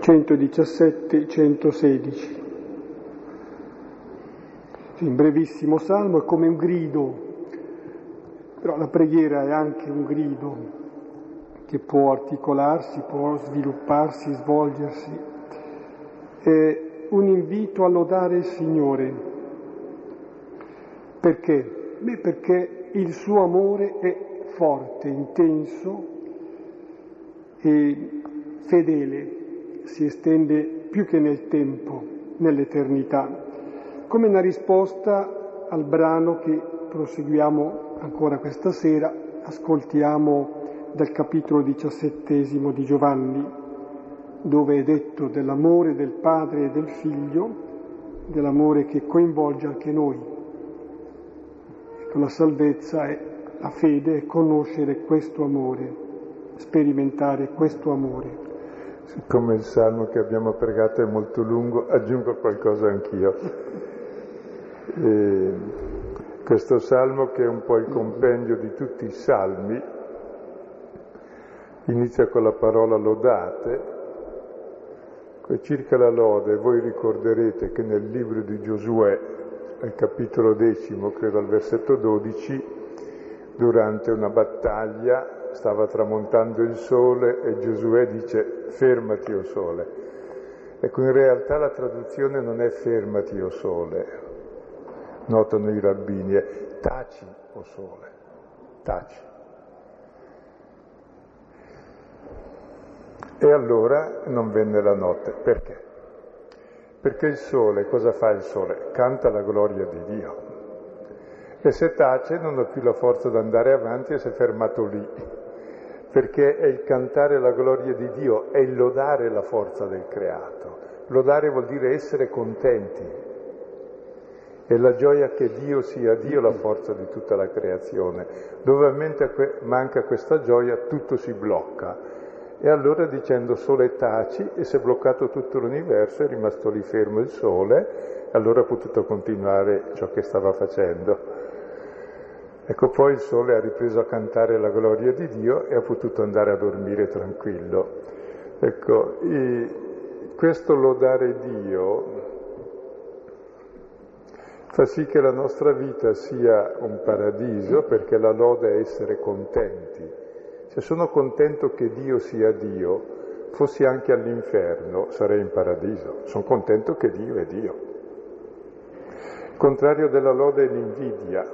117, 116. Un brevissimo salmo è come un grido, però la preghiera è anche un grido che può articolarsi, può svilupparsi, svolgersi. È un invito a lodare il Signore. Perché? Beh, perché il suo amore è forte, intenso e fedele si estende più che nel tempo, nell'eternità, come una risposta al brano che proseguiamo ancora questa sera, ascoltiamo dal capitolo diciassettesimo di Giovanni, dove è detto dell'amore del Padre e del Figlio, dell'amore che coinvolge anche noi. Ecco, la salvezza è la fede, è conoscere questo amore, sperimentare questo amore. Siccome il salmo che abbiamo pregato è molto lungo, aggiungo qualcosa anch'io. E questo salmo, che è un po' il compendio di tutti i salmi, inizia con la parola lodate. Circa la lode, voi ricorderete che nel libro di Giosuè, al capitolo decimo, credo al versetto 12, durante una battaglia stava tramontando il sole e Giosuè dice fermati o sole. Ecco, in realtà la traduzione non è fermati o sole, notano i rabbini, è taci o sole, taci. E allora non venne la notte. Perché? Perché il sole, cosa fa il sole? Canta la gloria di Dio. E se tace non ha più la forza di andare avanti e si è fermato lì perché è il cantare la gloria di Dio, è il lodare la forza del creato. Lodare vuol dire essere contenti. È la gioia che Dio sia Dio la forza di tutta la creazione. Dove manca questa gioia tutto si blocca. E allora dicendo sole taci e si è bloccato tutto l'universo, è rimasto lì fermo il sole, allora ha potuto continuare ciò che stava facendo. Ecco, poi il sole ha ripreso a cantare la gloria di Dio e ha potuto andare a dormire tranquillo. Ecco, questo lodare Dio fa sì che la nostra vita sia un paradiso perché la lode è essere contenti. Se sono contento che Dio sia Dio, fossi anche all'inferno, sarei in paradiso. Sono contento che Dio è Dio. Il contrario della lode è l'invidia,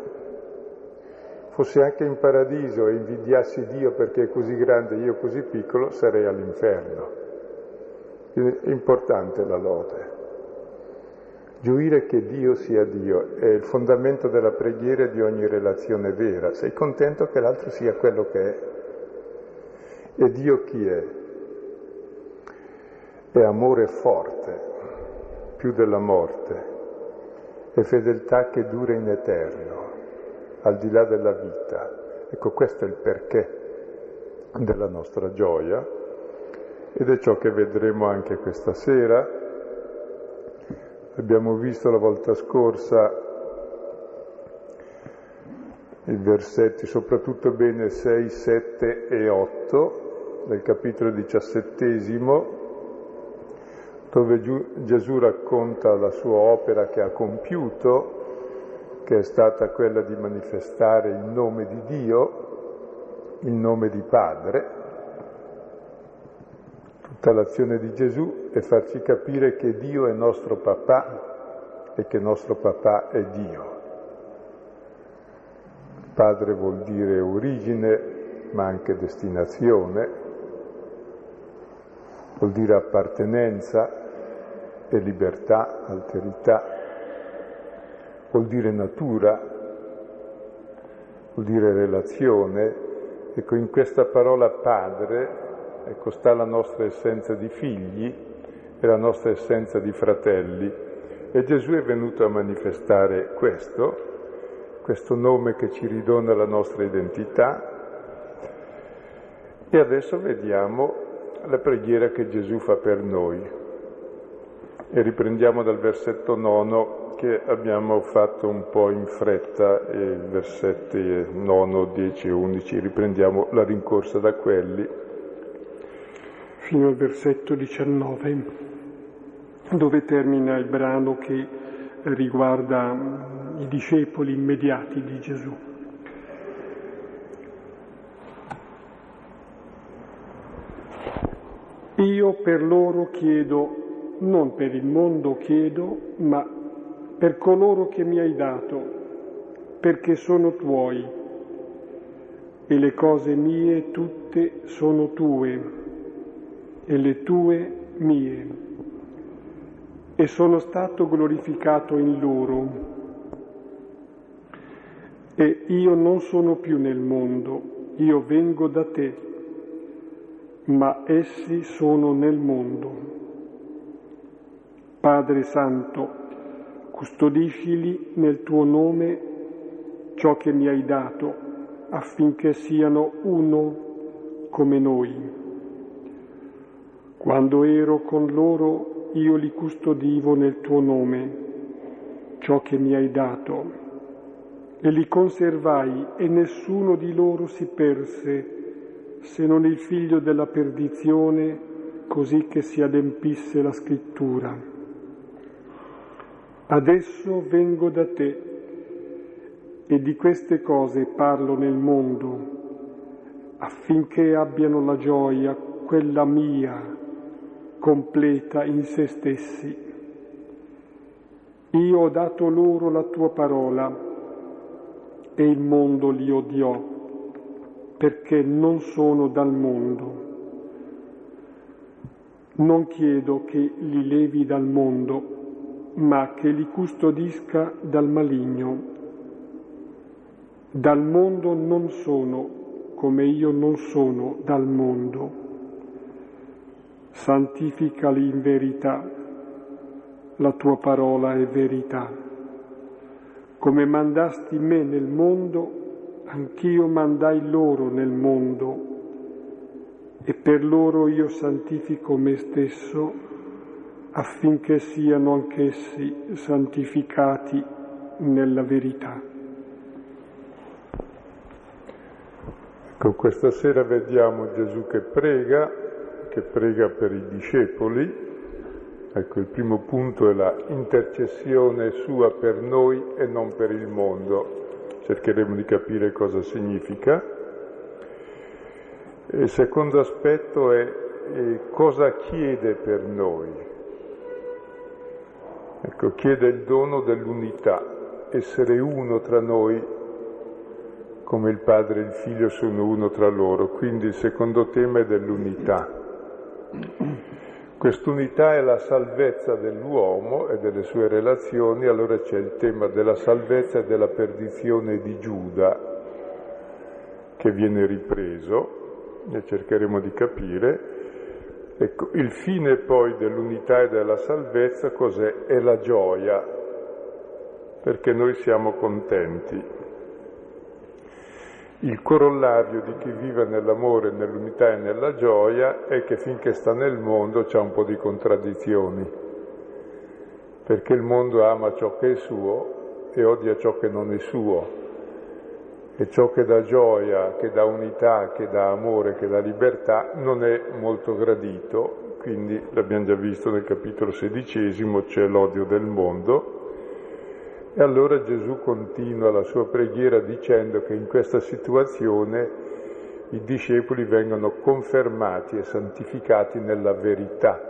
fossi anche in paradiso e invidiassi Dio perché è così grande e io così piccolo, sarei all'inferno. Quindi è importante la lode. Gioire che Dio sia Dio è il fondamento della preghiera e di ogni relazione vera. Sei contento che l'altro sia quello che è. E Dio chi è? È amore forte, più della morte, è fedeltà che dura in eterno al di là della vita. Ecco, questo è il perché della nostra gioia ed è ciò che vedremo anche questa sera. Abbiamo visto la volta scorsa i versetti, soprattutto bene 6, 7 e 8 del capitolo diciassettesimo, dove Gesù racconta la sua opera che ha compiuto che è stata quella di manifestare il nome di Dio, il nome di Padre, tutta l'azione di Gesù è farci capire che Dio è nostro papà e che nostro papà è Dio. Padre vuol dire origine, ma anche destinazione, vuol dire appartenenza e libertà, alterità vuol dire natura, vuol dire relazione. Ecco, in questa parola padre, ecco, sta la nostra essenza di figli e la nostra essenza di fratelli. E Gesù è venuto a manifestare questo, questo nome che ci ridona la nostra identità. E adesso vediamo la preghiera che Gesù fa per noi. E riprendiamo dal versetto nono che abbiamo fatto un po' in fretta, i versetti 9, 10 e 11, riprendiamo la rincorsa da quelli fino al versetto 19, dove termina il brano che riguarda i discepoli immediati di Gesù. Io per loro chiedo, non per il mondo chiedo, ma per coloro che mi hai dato, perché sono tuoi e le cose mie tutte sono tue e le tue mie. E sono stato glorificato in loro. E io non sono più nel mondo, io vengo da te ma essi sono nel mondo. Padre Santo, custodiscili nel tuo nome ciò che mi hai dato, affinché siano uno come noi. Quando ero con loro io li custodivo nel tuo nome, ciò che mi hai dato, e li conservai e nessuno di loro si perse se non il figlio della perdizione, così che si adempisse la scrittura. Adesso vengo da te e di queste cose parlo nel mondo, affinché abbiano la gioia, quella mia, completa in se stessi. Io ho dato loro la tua parola e il mondo li odiò perché non sono dal mondo. Non chiedo che li levi dal mondo, ma che li custodisca dal maligno. Dal mondo non sono come io non sono dal mondo. Santificali in verità, la tua parola è verità. Come mandasti me nel mondo, anch'io mandai loro nel mondo e per loro io santifico me stesso affinché siano anch'essi santificati nella verità. Ecco, questa sera vediamo Gesù che prega, che prega per i discepoli. Ecco, il primo punto è la intercessione sua per noi e non per il mondo cercheremo di capire cosa significa. Il secondo aspetto è, è cosa chiede per noi. Ecco, chiede il dono dell'unità, essere uno tra noi come il Padre e il Figlio sono uno tra loro. Quindi il secondo tema è dell'unità. Quest'unità è la salvezza dell'uomo e delle sue relazioni, allora c'è il tema della salvezza e della perdizione di Giuda che viene ripreso e cercheremo di capire. Ecco, il fine poi dell'unità e della salvezza cos'è? È la gioia, perché noi siamo contenti. Il corollario di chi vive nell'amore, nell'unità e nella gioia è che finché sta nel mondo c'è un po' di contraddizioni, perché il mondo ama ciò che è suo e odia ciò che non è suo. E ciò che dà gioia, che dà unità, che dà amore, che dà libertà non è molto gradito, quindi l'abbiamo già visto nel capitolo sedicesimo, c'è l'odio del mondo, e allora Gesù continua la sua preghiera dicendo che in questa situazione i discepoli vengono confermati e santificati nella verità,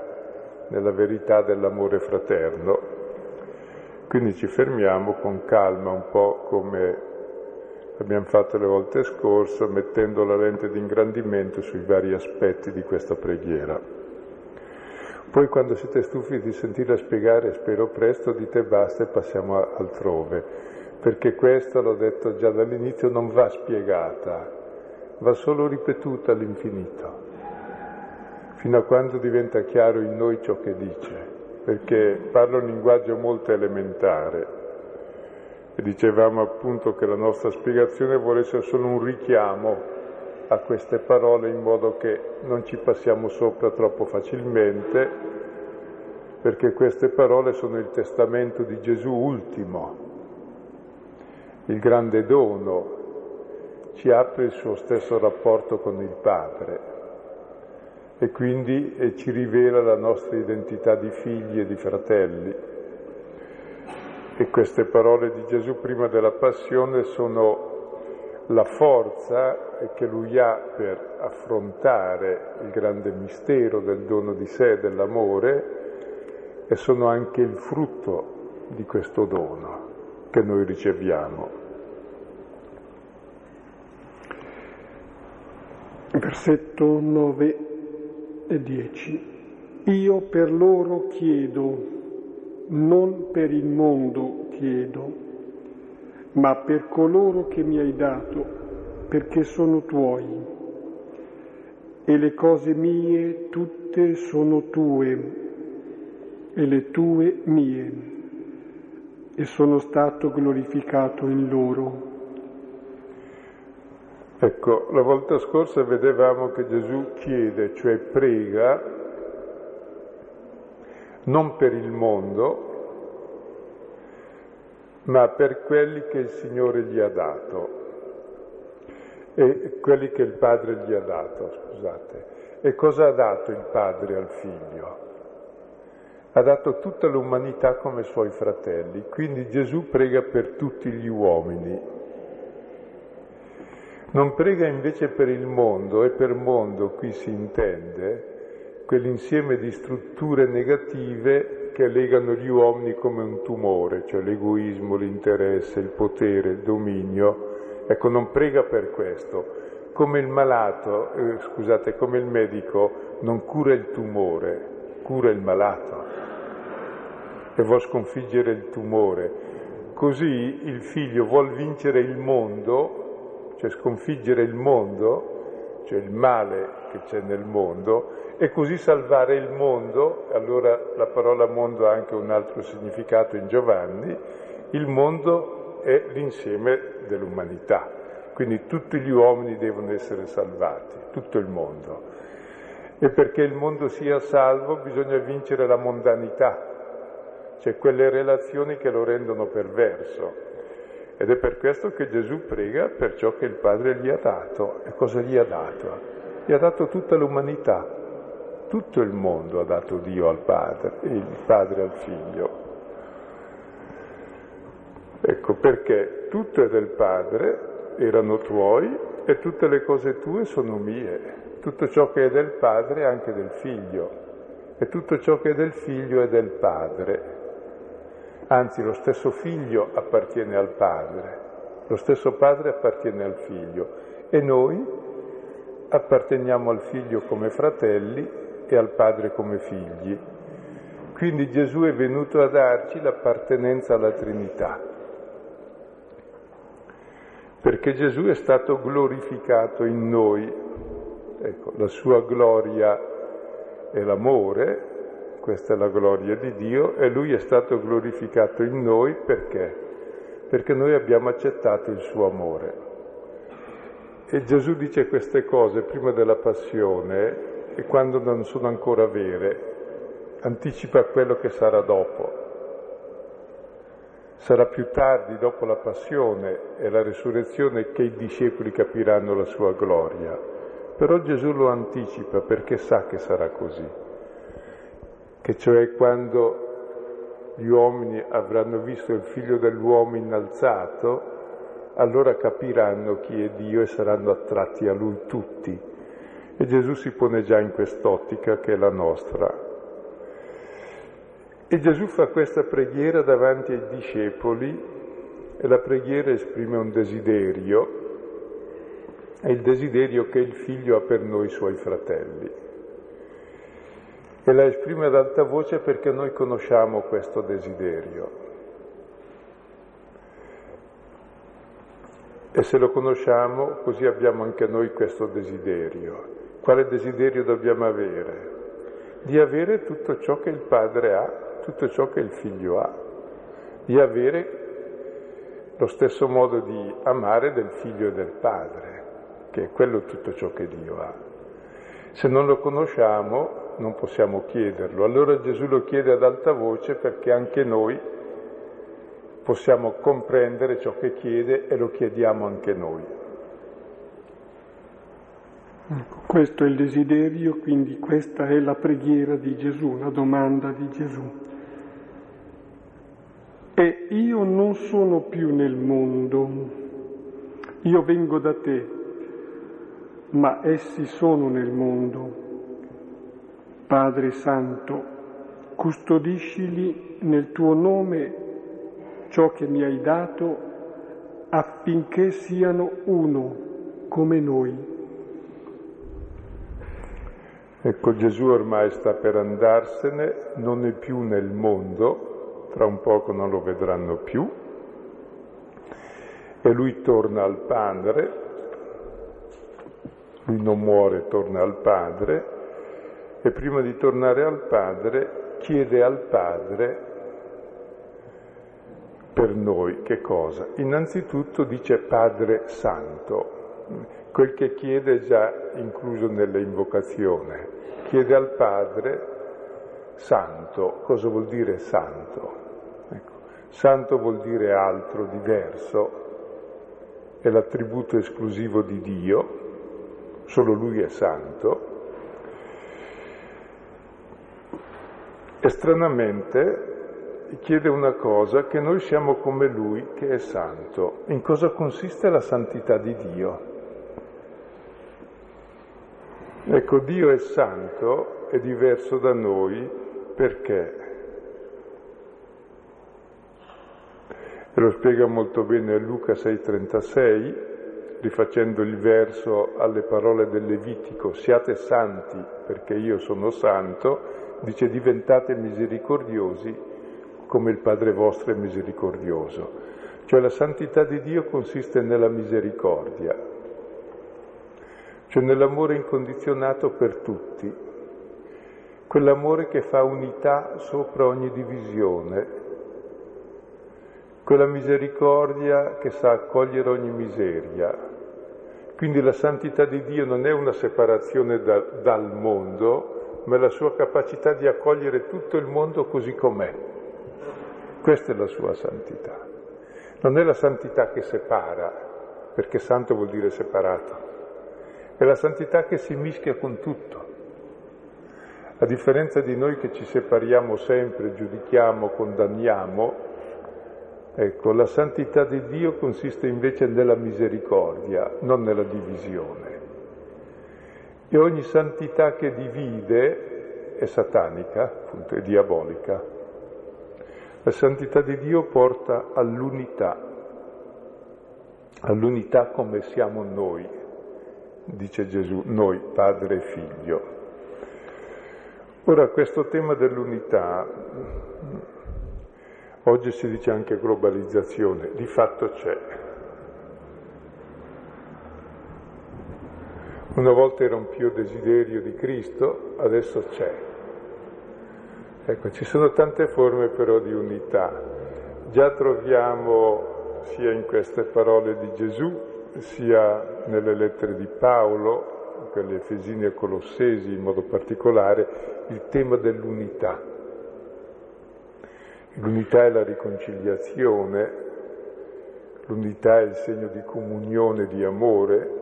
nella verità dell'amore fraterno. Quindi ci fermiamo con calma, un po' come abbiamo fatto le volte scorse, mettendo la lente di ingrandimento sui vari aspetti di questa preghiera. Poi quando siete stufi di sentirla spiegare, spero presto, dite basta e passiamo altrove, perché questa, l'ho detto già dall'inizio, non va spiegata, va solo ripetuta all'infinito, fino a quando diventa chiaro in noi ciò che dice, perché parla un linguaggio molto elementare. E dicevamo appunto che la nostra spiegazione vuole essere solo un richiamo a queste parole in modo che non ci passiamo sopra troppo facilmente, perché queste parole sono il testamento di Gesù ultimo, il grande dono, ci apre il suo stesso rapporto con il Padre. e quindi ci rivela la nostra identità di figli e di fratelli. E queste parole di Gesù prima della passione sono la forza che lui ha per affrontare il grande mistero del dono di sé, dell'amore, e sono anche il frutto di questo dono che noi riceviamo. Versetto 9 e 10. Io per loro chiedo, non per il mondo chiedo ma per coloro che mi hai dato, perché sono tuoi. E le cose mie tutte sono tue, e le tue mie, e sono stato glorificato in loro. Ecco, la volta scorsa vedevamo che Gesù chiede, cioè prega, non per il mondo, ma per quelli che il Signore gli ha dato e quelli che il Padre gli ha dato, scusate. E cosa ha dato il Padre al Figlio? Ha dato tutta l'umanità come suoi fratelli, quindi Gesù prega per tutti gli uomini. Non prega invece per il mondo e per mondo qui si intende quell'insieme di strutture negative che legano gli uomini come un tumore, cioè l'egoismo, l'interesse, il potere, il dominio. Ecco, non prega per questo. Come il malato, eh, scusate, come il medico non cura il tumore, cura il malato e vuol sconfiggere il tumore. Così il figlio vuol vincere il mondo, cioè sconfiggere il mondo, cioè il male che c'è nel mondo, e così salvare il mondo, allora la parola mondo ha anche un altro significato in Giovanni, il mondo è l'insieme dell'umanità, quindi tutti gli uomini devono essere salvati, tutto il mondo. E perché il mondo sia salvo bisogna vincere la mondanità, cioè quelle relazioni che lo rendono perverso. Ed è per questo che Gesù prega per ciò che il Padre gli ha dato. E cosa gli ha dato? Gli ha dato tutta l'umanità, tutto il mondo ha dato Dio al Padre, il Padre al Figlio. Ecco perché tutto è del Padre, erano tuoi, e tutte le cose tue sono mie. Tutto ciò che è del Padre è anche del Figlio, e tutto ciò che è del Figlio è del Padre. Anzi, lo stesso Figlio appartiene al Padre, lo stesso Padre appartiene al Figlio, e noi apparteniamo al Figlio come fratelli e al Padre come figli. Quindi Gesù è venuto a darci l'appartenenza alla Trinità, perché Gesù è stato glorificato in noi. Ecco, la sua gloria è l'amore, questa è la gloria di Dio, e Lui è stato glorificato in noi perché? Perché noi abbiamo accettato il suo amore. E Gesù dice queste cose prima della passione e quando non sono ancora vere, anticipa quello che sarà dopo. Sarà più tardi, dopo la passione e la risurrezione, che i discepoli capiranno la sua gloria. Però Gesù lo anticipa perché sa che sarà così, che cioè quando gli uomini avranno visto il figlio dell'uomo innalzato, allora capiranno chi è Dio e saranno attratti a lui tutti e Gesù si pone già in quest'ottica che è la nostra. E Gesù fa questa preghiera davanti ai discepoli e la preghiera esprime un desiderio, è il desiderio che il figlio ha per noi suoi fratelli. E la esprime ad alta voce perché noi conosciamo questo desiderio. E se lo conosciamo, così abbiamo anche noi questo desiderio. Quale desiderio dobbiamo avere? Di avere tutto ciò che il padre ha, tutto ciò che il figlio ha, di avere lo stesso modo di amare del figlio e del padre, che è quello tutto ciò che Dio ha. Se non lo conosciamo non possiamo chiederlo, allora Gesù lo chiede ad alta voce perché anche noi possiamo comprendere ciò che chiede e lo chiediamo anche noi. Ecco, questo è il desiderio, quindi questa è la preghiera di Gesù, la domanda di Gesù. E io non sono più nel mondo, io vengo da te, ma essi sono nel mondo. Padre Santo, custodiscili nel tuo nome ciò che mi hai dato affinché siano uno come noi. Ecco, Gesù ormai sta per andarsene, non è più nel mondo, tra un poco non lo vedranno più, e lui torna al Padre, lui non muore, torna al Padre, e prima di tornare al Padre chiede al Padre per noi che cosa? Innanzitutto dice Padre Santo, quel che chiede è già incluso nell'invocazione. Chiede al Padre santo. Cosa vuol dire santo? Ecco. Santo vuol dire altro, diverso, è l'attributo esclusivo di Dio, solo Lui è santo. E stranamente chiede una cosa, che noi siamo come Lui che è santo. In cosa consiste la santità di Dio? Ecco, Dio è santo, è diverso da noi perché? E lo spiega molto bene Luca 6,36, rifacendo il verso alle parole del Levitico, siate santi perché io sono santo, dice diventate misericordiosi come il Padre vostro è misericordioso. Cioè la santità di Dio consiste nella misericordia, cioè nell'amore incondizionato per tutti, quell'amore che fa unità sopra ogni divisione, quella misericordia che sa accogliere ogni miseria. Quindi la santità di Dio non è una separazione da, dal mondo, ma la sua capacità di accogliere tutto il mondo così com'è. Questa è la sua santità. Non è la santità che separa, perché santo vuol dire separato è la santità che si mischia con tutto. A differenza di noi che ci separiamo sempre, giudichiamo, condanniamo, ecco, la santità di Dio consiste invece nella misericordia, non nella divisione. E ogni santità che divide è satanica, appunto, è diabolica. La santità di Dio porta all'unità, all'unità come siamo noi dice Gesù, noi, padre e figlio. Ora questo tema dell'unità, oggi si dice anche globalizzazione, di fatto c'è. Una volta era un più desiderio di Cristo, adesso c'è. Ecco, ci sono tante forme però di unità. Già troviamo sia in queste parole di Gesù sia nelle lettere di Paolo, quelle Efesini e Colossesi in modo particolare, il tema dell'unità. L'unità è la riconciliazione, l'unità è il segno di comunione, di amore,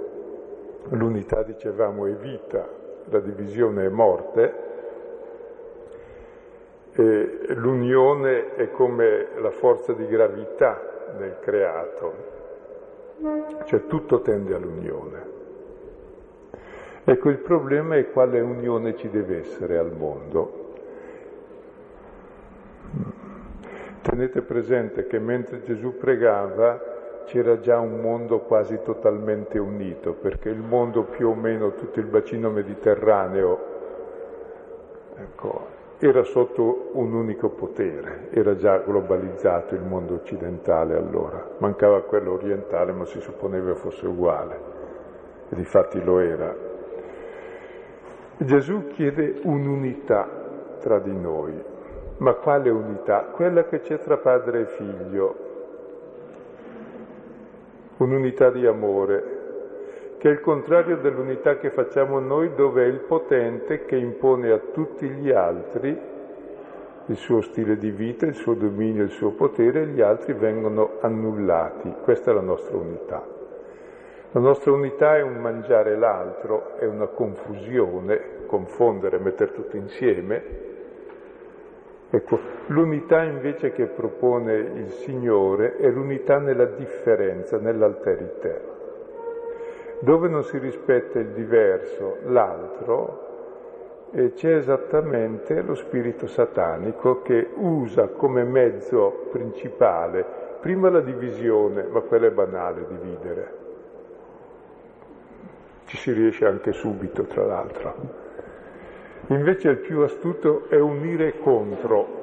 l'unità, dicevamo, è vita, la divisione è morte, e l'unione è come la forza di gravità nel creato, cioè tutto tende all'unione. Ecco, il problema è quale unione ci deve essere al mondo. Tenete presente che mentre Gesù pregava c'era già un mondo quasi totalmente unito, perché il mondo più o meno, tutto il bacino mediterraneo, ecco, era sotto un unico potere, era già globalizzato il mondo occidentale allora, mancava quello orientale ma si supponeva fosse uguale e difatti lo era. Gesù chiede un'unità tra di noi, ma quale unità? Quella che c'è tra padre e figlio, un'unità di amore, che è il contrario dell'unità che facciamo noi dove è il potente che impone a tutti gli altri il suo stile di vita, il suo dominio, il suo potere e gli altri vengono annullati. Questa è la nostra unità. La nostra unità è un mangiare l'altro, è una confusione, confondere, mettere tutto insieme. Ecco, l'unità invece che propone il Signore è l'unità nella differenza, nell'alterità. Dove non si rispetta il diverso, l'altro, e c'è esattamente lo spirito satanico che usa come mezzo principale prima la divisione, ma quella è banale, dividere. Ci si riesce anche subito, tra l'altro. Invece il più astuto è unire contro,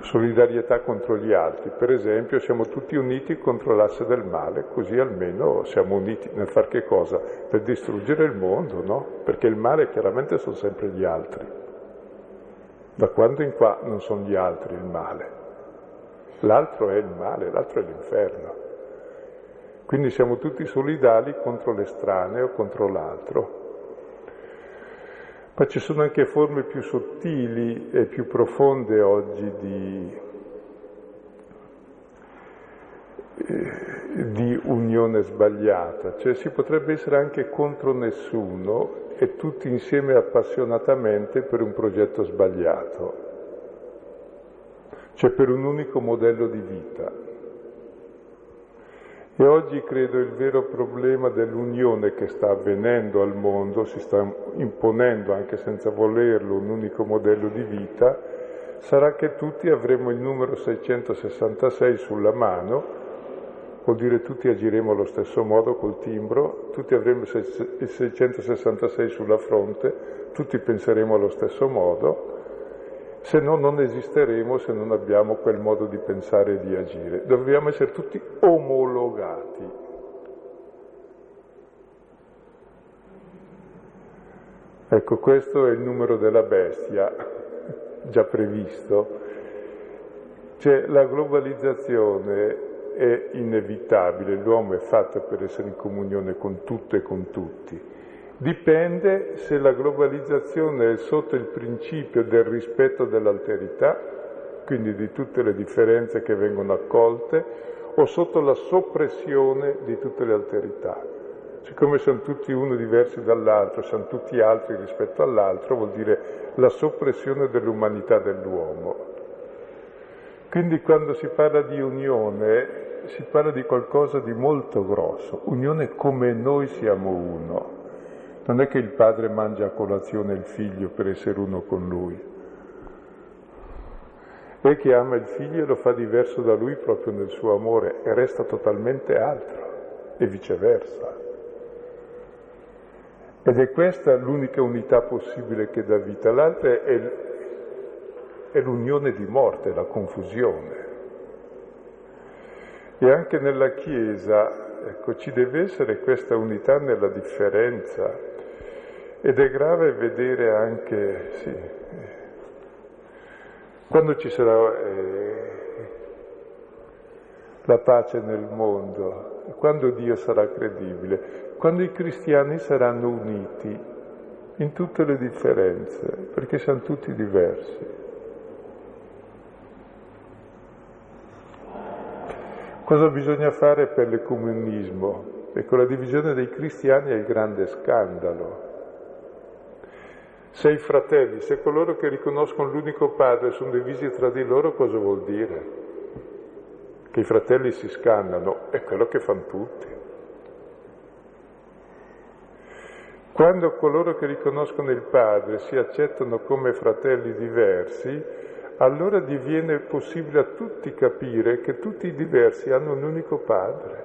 solidarietà contro gli altri. Per esempio siamo tutti uniti contro l'asse del male, così almeno siamo uniti nel far che cosa? Per distruggere il mondo, no? Perché il male chiaramente sono sempre gli altri. Da quando in qua non sono gli altri il male. L'altro è il male, l'altro è l'inferno. Quindi siamo tutti solidali contro l'estraneo, contro l'altro. Ma ci sono anche forme più sottili e più profonde oggi di, eh, di unione sbagliata, cioè si potrebbe essere anche contro nessuno e tutti insieme appassionatamente per un progetto sbagliato, cioè per un unico modello di vita. E oggi credo il vero problema dell'unione che sta avvenendo al mondo, si sta imponendo anche senza volerlo un unico modello di vita, sarà che tutti avremo il numero 666 sulla mano, vuol dire tutti agiremo allo stesso modo col timbro, tutti avremo il 666 sulla fronte, tutti penseremo allo stesso modo, se no non esisteremo se non abbiamo quel modo di pensare e di agire. Dobbiamo essere tutti omologati. Ecco, questo è il numero della bestia, già previsto. Cioè, la globalizzazione è inevitabile, l'uomo è fatto per essere in comunione con tutto e con tutti Dipende se la globalizzazione è sotto il principio del rispetto dell'alterità, quindi di tutte le differenze che vengono accolte, o sotto la soppressione di tutte le alterità. Siccome sono tutti uno diversi dall'altro, sono tutti altri rispetto all'altro, vuol dire la soppressione dell'umanità dell'uomo. Quindi quando si parla di unione si parla di qualcosa di molto grosso, unione come noi siamo uno. Non è che il padre mangia a colazione il figlio per essere uno con lui, è che ama il figlio e lo fa diverso da lui proprio nel suo amore e resta totalmente altro e viceversa. Ed è questa l'unica unità possibile che dà vita, l'altra è, l'unione di morte, la confusione. E anche nella Chiesa, ecco, ci deve essere questa unità nella differenza, ed è grave vedere anche, sì, quando ci sarà eh, la pace nel mondo, quando Dio sarà credibile, quando i cristiani saranno uniti in tutte le differenze, perché siamo tutti diversi. Cosa bisogna fare per l'ecumenismo? Ecco, la divisione dei cristiani è il grande scandalo. Se i fratelli, se coloro che riconoscono l'unico padre sono divisi tra di loro, cosa vuol dire? Che i fratelli si scannano, è quello che fanno tutti. Quando coloro che riconoscono il padre si accettano come fratelli diversi, allora diviene possibile a tutti capire che tutti i diversi hanno un unico padre.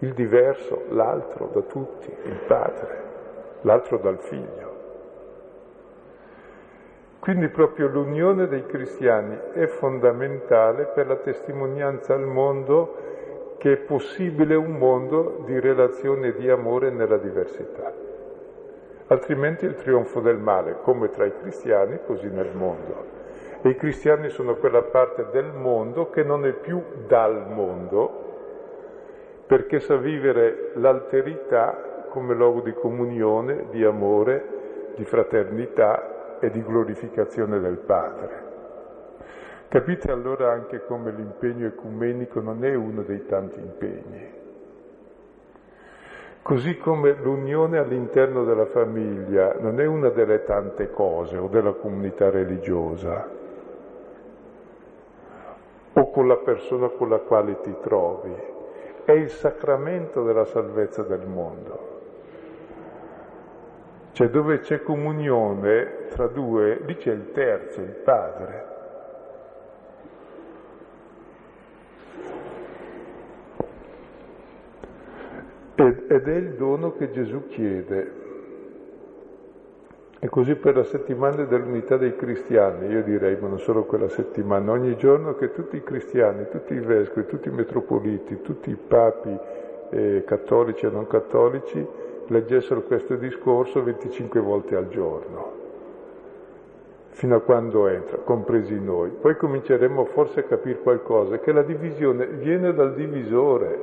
Il diverso, l'altro da tutti, il padre, l'altro dal figlio. Quindi proprio l'unione dei cristiani è fondamentale per la testimonianza al mondo che è possibile un mondo di relazione e di amore nella diversità. Altrimenti il trionfo del male, come tra i cristiani, così nel mondo. E i cristiani sono quella parte del mondo che non è più dal mondo, perché sa vivere l'alterità come luogo di comunione, di amore, di fraternità e di glorificazione del Padre. Capite allora anche come l'impegno ecumenico non è uno dei tanti impegni. Così come l'unione all'interno della famiglia non è una delle tante cose o della comunità religiosa o con la persona con la quale ti trovi, è il sacramento della salvezza del mondo. Cioè dove c'è comunione tra due, lì c'è il terzo, il padre. Ed è il dono che Gesù chiede. E così per la settimana dell'unità dei cristiani, io direi, ma non solo quella settimana, ogni giorno che tutti i cristiani, tutti i vescovi, tutti i metropoliti, tutti i papi eh, cattolici e non cattolici leggessero questo discorso 25 volte al giorno, fino a quando entra, compresi noi. Poi cominceremo forse a capire qualcosa, che la divisione viene dal divisore,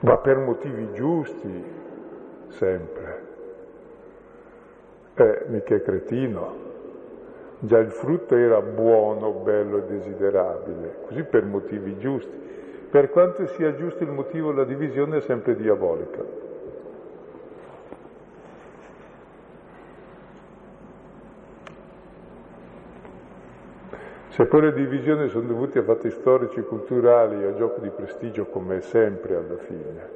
ma per motivi giusti, sempre. Eh, mica è cretino. Già il frutto era buono, bello e desiderabile, così per motivi giusti. Per quanto sia giusto il motivo, la divisione è sempre diabolica. Se poi le divisioni sono dovute a fatti storici, culturali, a gioco di prestigio, come sempre alla fine,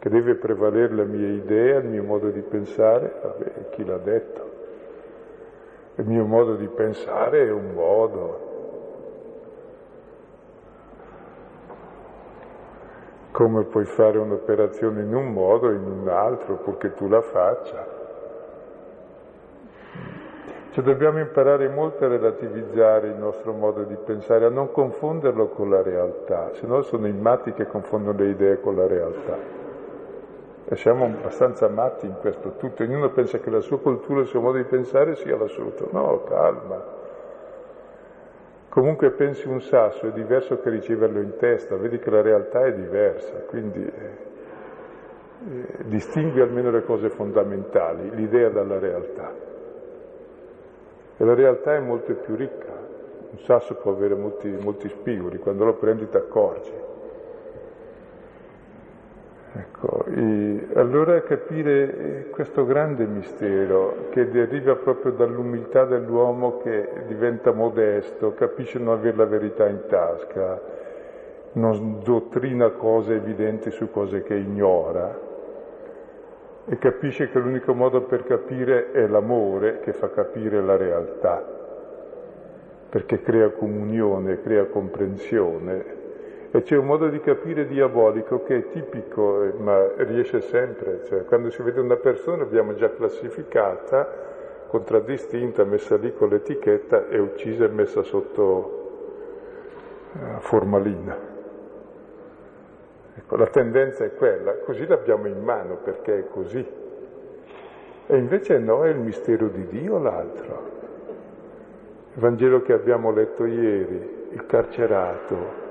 che deve prevalere la mia idea, il mio modo di pensare, vabbè, chi l'ha detto? Il mio modo di pensare è un modo. Come puoi fare un'operazione in un modo o in un altro, purché tu la faccia. Cioè dobbiamo imparare molto a relativizzare il nostro modo di pensare, a non confonderlo con la realtà, se no sono i matti che confondono le idee con la realtà. E siamo abbastanza matti in questo tutto, ognuno pensa che la sua cultura, il suo modo di pensare sia l'assoluto. No, calma. Comunque pensi un sasso è diverso che riceverlo in testa, vedi che la realtà è diversa, quindi eh, eh, distingui almeno le cose fondamentali, l'idea dalla realtà. E la realtà è molto più ricca. Un sasso può avere molti, molti spigoli, quando lo prendi ti accorgi. Ecco, allora capire eh, questo grande mistero che deriva proprio dall'umiltà dell'uomo che diventa modesto, capisce non avere la verità in tasca, non dottrina cose evidenti su cose che ignora, e capisce che l'unico modo per capire è l'amore che fa capire la realtà, perché crea comunione, crea comprensione. E c'è un modo di capire diabolico che è tipico, eh, ma riesce sempre. Cioè, quando si vede una persona l'abbiamo già classificata, contraddistinta, messa lì con l'etichetta e uccisa e messa sotto uh, formalina. Ecco, la tendenza è quella, così l'abbiamo in mano perché è così. E invece no, è il mistero di Dio l'altro. Il Vangelo che abbiamo letto ieri, il carcerato,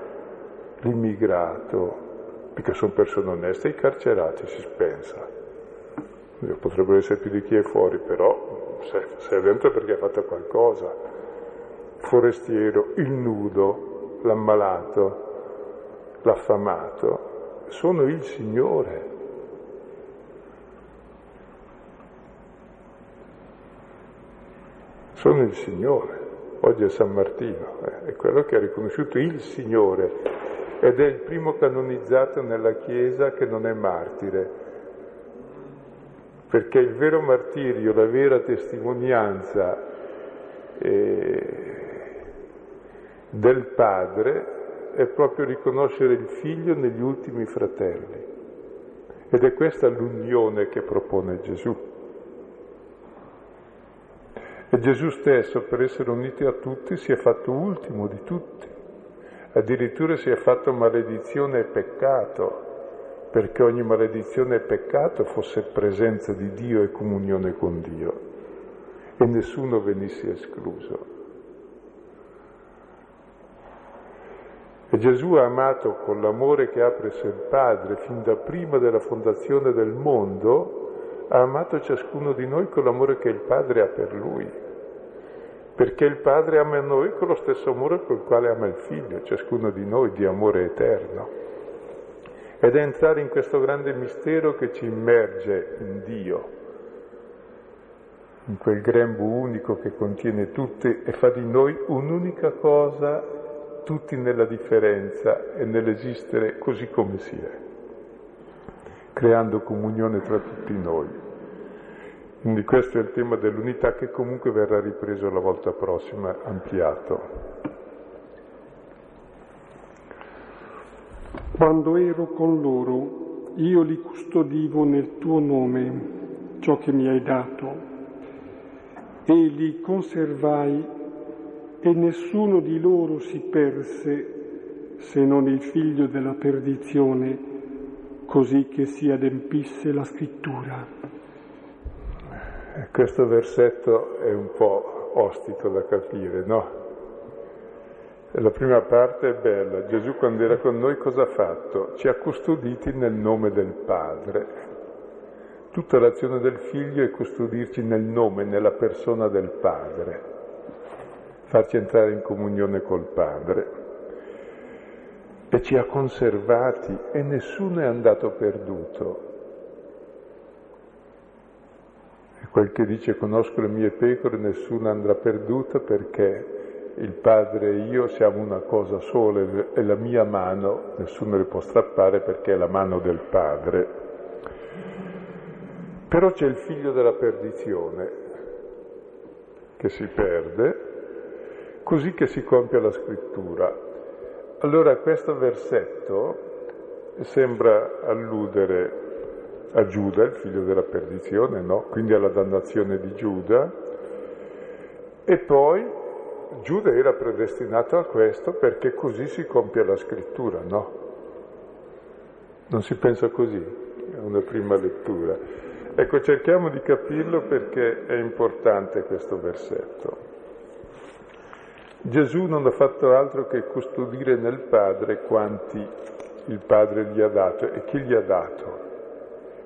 l'immigrato, perché sono persone oneste, i carcerati si pensa. Potrebbero essere più di chi è fuori, però se, se è dentro è perché ha fatto qualcosa. Il forestiero, il nudo, l'ammalato, l'affamato, sono il Signore. Sono il Signore. Oggi è San Martino, eh, è quello che ha riconosciuto il Signore ed è il primo canonizzato nella Chiesa che non è martire, perché il vero martirio, la vera testimonianza eh, del Padre è proprio riconoscere il figlio negli ultimi fratelli. Ed è questa l'unione che propone Gesù. E Gesù stesso, per essere unito a tutti, si è fatto ultimo di tutti. Addirittura si è fatto maledizione e peccato, perché ogni maledizione e peccato fosse presenza di Dio e comunione con Dio, e nessuno venisse escluso. E Gesù ha amato con l'amore che ha presso il Padre fin da prima della fondazione del mondo, ha amato ciascuno di noi con l'amore che il Padre ha per lui, perché il Padre ama noi con lo stesso amore col quale ama il Figlio, ciascuno di noi di amore eterno. Ed è entrare in questo grande mistero che ci immerge in Dio, in quel grembo unico che contiene tutti e fa di noi un'unica cosa, tutti nella differenza e nell'esistere così come si è creando comunione tra tutti noi. Quindi questo è il tema dell'unità che comunque verrà ripreso la volta prossima, ampliato. Quando ero con loro, io li custodivo nel tuo nome, ciò che mi hai dato, e li conservai e nessuno di loro si perse se non il figlio della perdizione così che si adempisse la scrittura. Questo versetto è un po' ostico da capire, no? La prima parte è bella. Gesù quando era con noi cosa ha fatto? Ci ha custoditi nel nome del Padre. Tutta l'azione del Figlio è custodirci nel nome, nella persona del Padre, farci entrare in comunione col Padre e ci ha conservati e nessuno è andato perduto. E quel che dice conosco le mie pecore, nessuno andrà perduto perché il Padre e io siamo una cosa sola e la mia mano nessuno le può strappare perché è la mano del Padre. Però c'è il figlio della perdizione che si perde, così che si compie la scrittura. Allora questo versetto sembra alludere a Giuda, il figlio della perdizione, no? quindi alla dannazione di Giuda, e poi Giuda era predestinato a questo perché così si compie la scrittura, no? Non si pensa così, è una prima lettura. Ecco, cerchiamo di capirlo perché è importante questo versetto. Gesù non ha fatto altro che custodire nel Padre quanti il Padre gli ha dato e chi gli ha dato?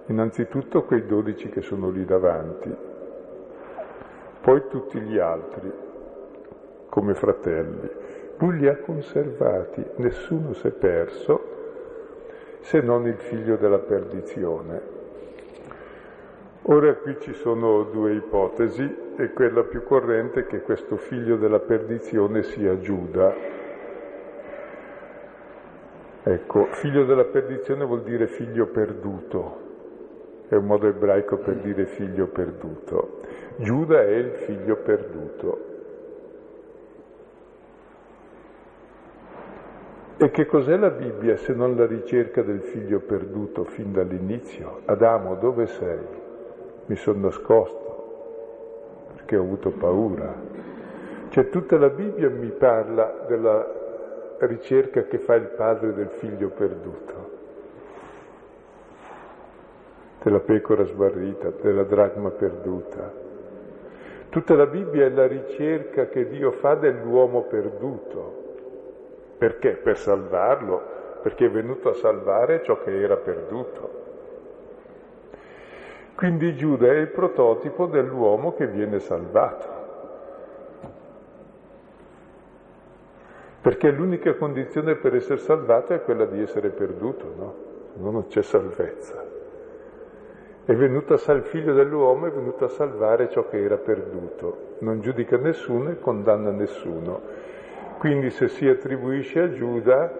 Innanzitutto quei dodici che sono lì davanti, poi tutti gli altri come fratelli. Lui li ha conservati, nessuno si è perso se non il figlio della perdizione. Ora qui ci sono due ipotesi e quella più corrente è che questo figlio della perdizione sia Giuda. Ecco, figlio della perdizione vuol dire figlio perduto, è un modo ebraico per dire figlio perduto. Giuda è il figlio perduto. E che cos'è la Bibbia se non la ricerca del figlio perduto fin dall'inizio? Adamo, dove sei? Mi sono nascosto perché ho avuto paura. Cioè tutta la Bibbia mi parla della ricerca che fa il padre del figlio perduto, della pecora sbarrita, della dracma perduta. Tutta la Bibbia è la ricerca che Dio fa dell'uomo perduto. Perché? Per salvarlo, perché è venuto a salvare ciò che era perduto. Quindi Giuda è il prototipo dell'uomo che viene salvato. Perché l'unica condizione per essere salvato è quella di essere perduto, no? Se no non c'è salvezza. È venuto a sal- figlio dell'uomo è venuto a salvare ciò che era perduto. Non giudica nessuno e condanna nessuno. Quindi se si attribuisce a Giuda,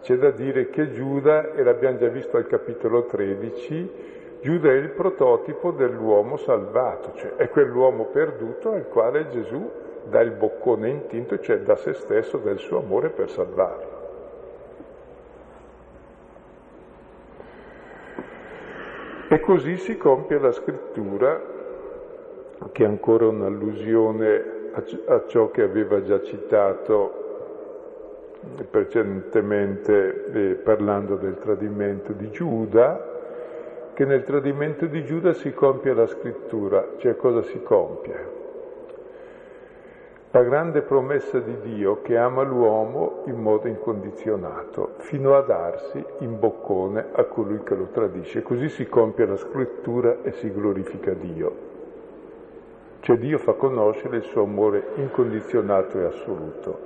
c'è da dire che Giuda, e l'abbiamo già visto al capitolo 13, Giuda è il prototipo dell'uomo salvato, cioè è quell'uomo perduto al quale Gesù dà il boccone intinto, cioè da se stesso, del suo amore per salvarlo. Così si compie la scrittura, che è ancora un'allusione a ciò che aveva già citato precedentemente eh, parlando del tradimento di Giuda, che nel tradimento di Giuda si compie la scrittura, cioè cosa si compie? La grande promessa di Dio che ama l'uomo in modo incondizionato, fino a darsi in boccone a colui che lo tradisce. Così si compie la scrittura e si glorifica Dio. Cioè Dio fa conoscere il suo amore incondizionato e assoluto.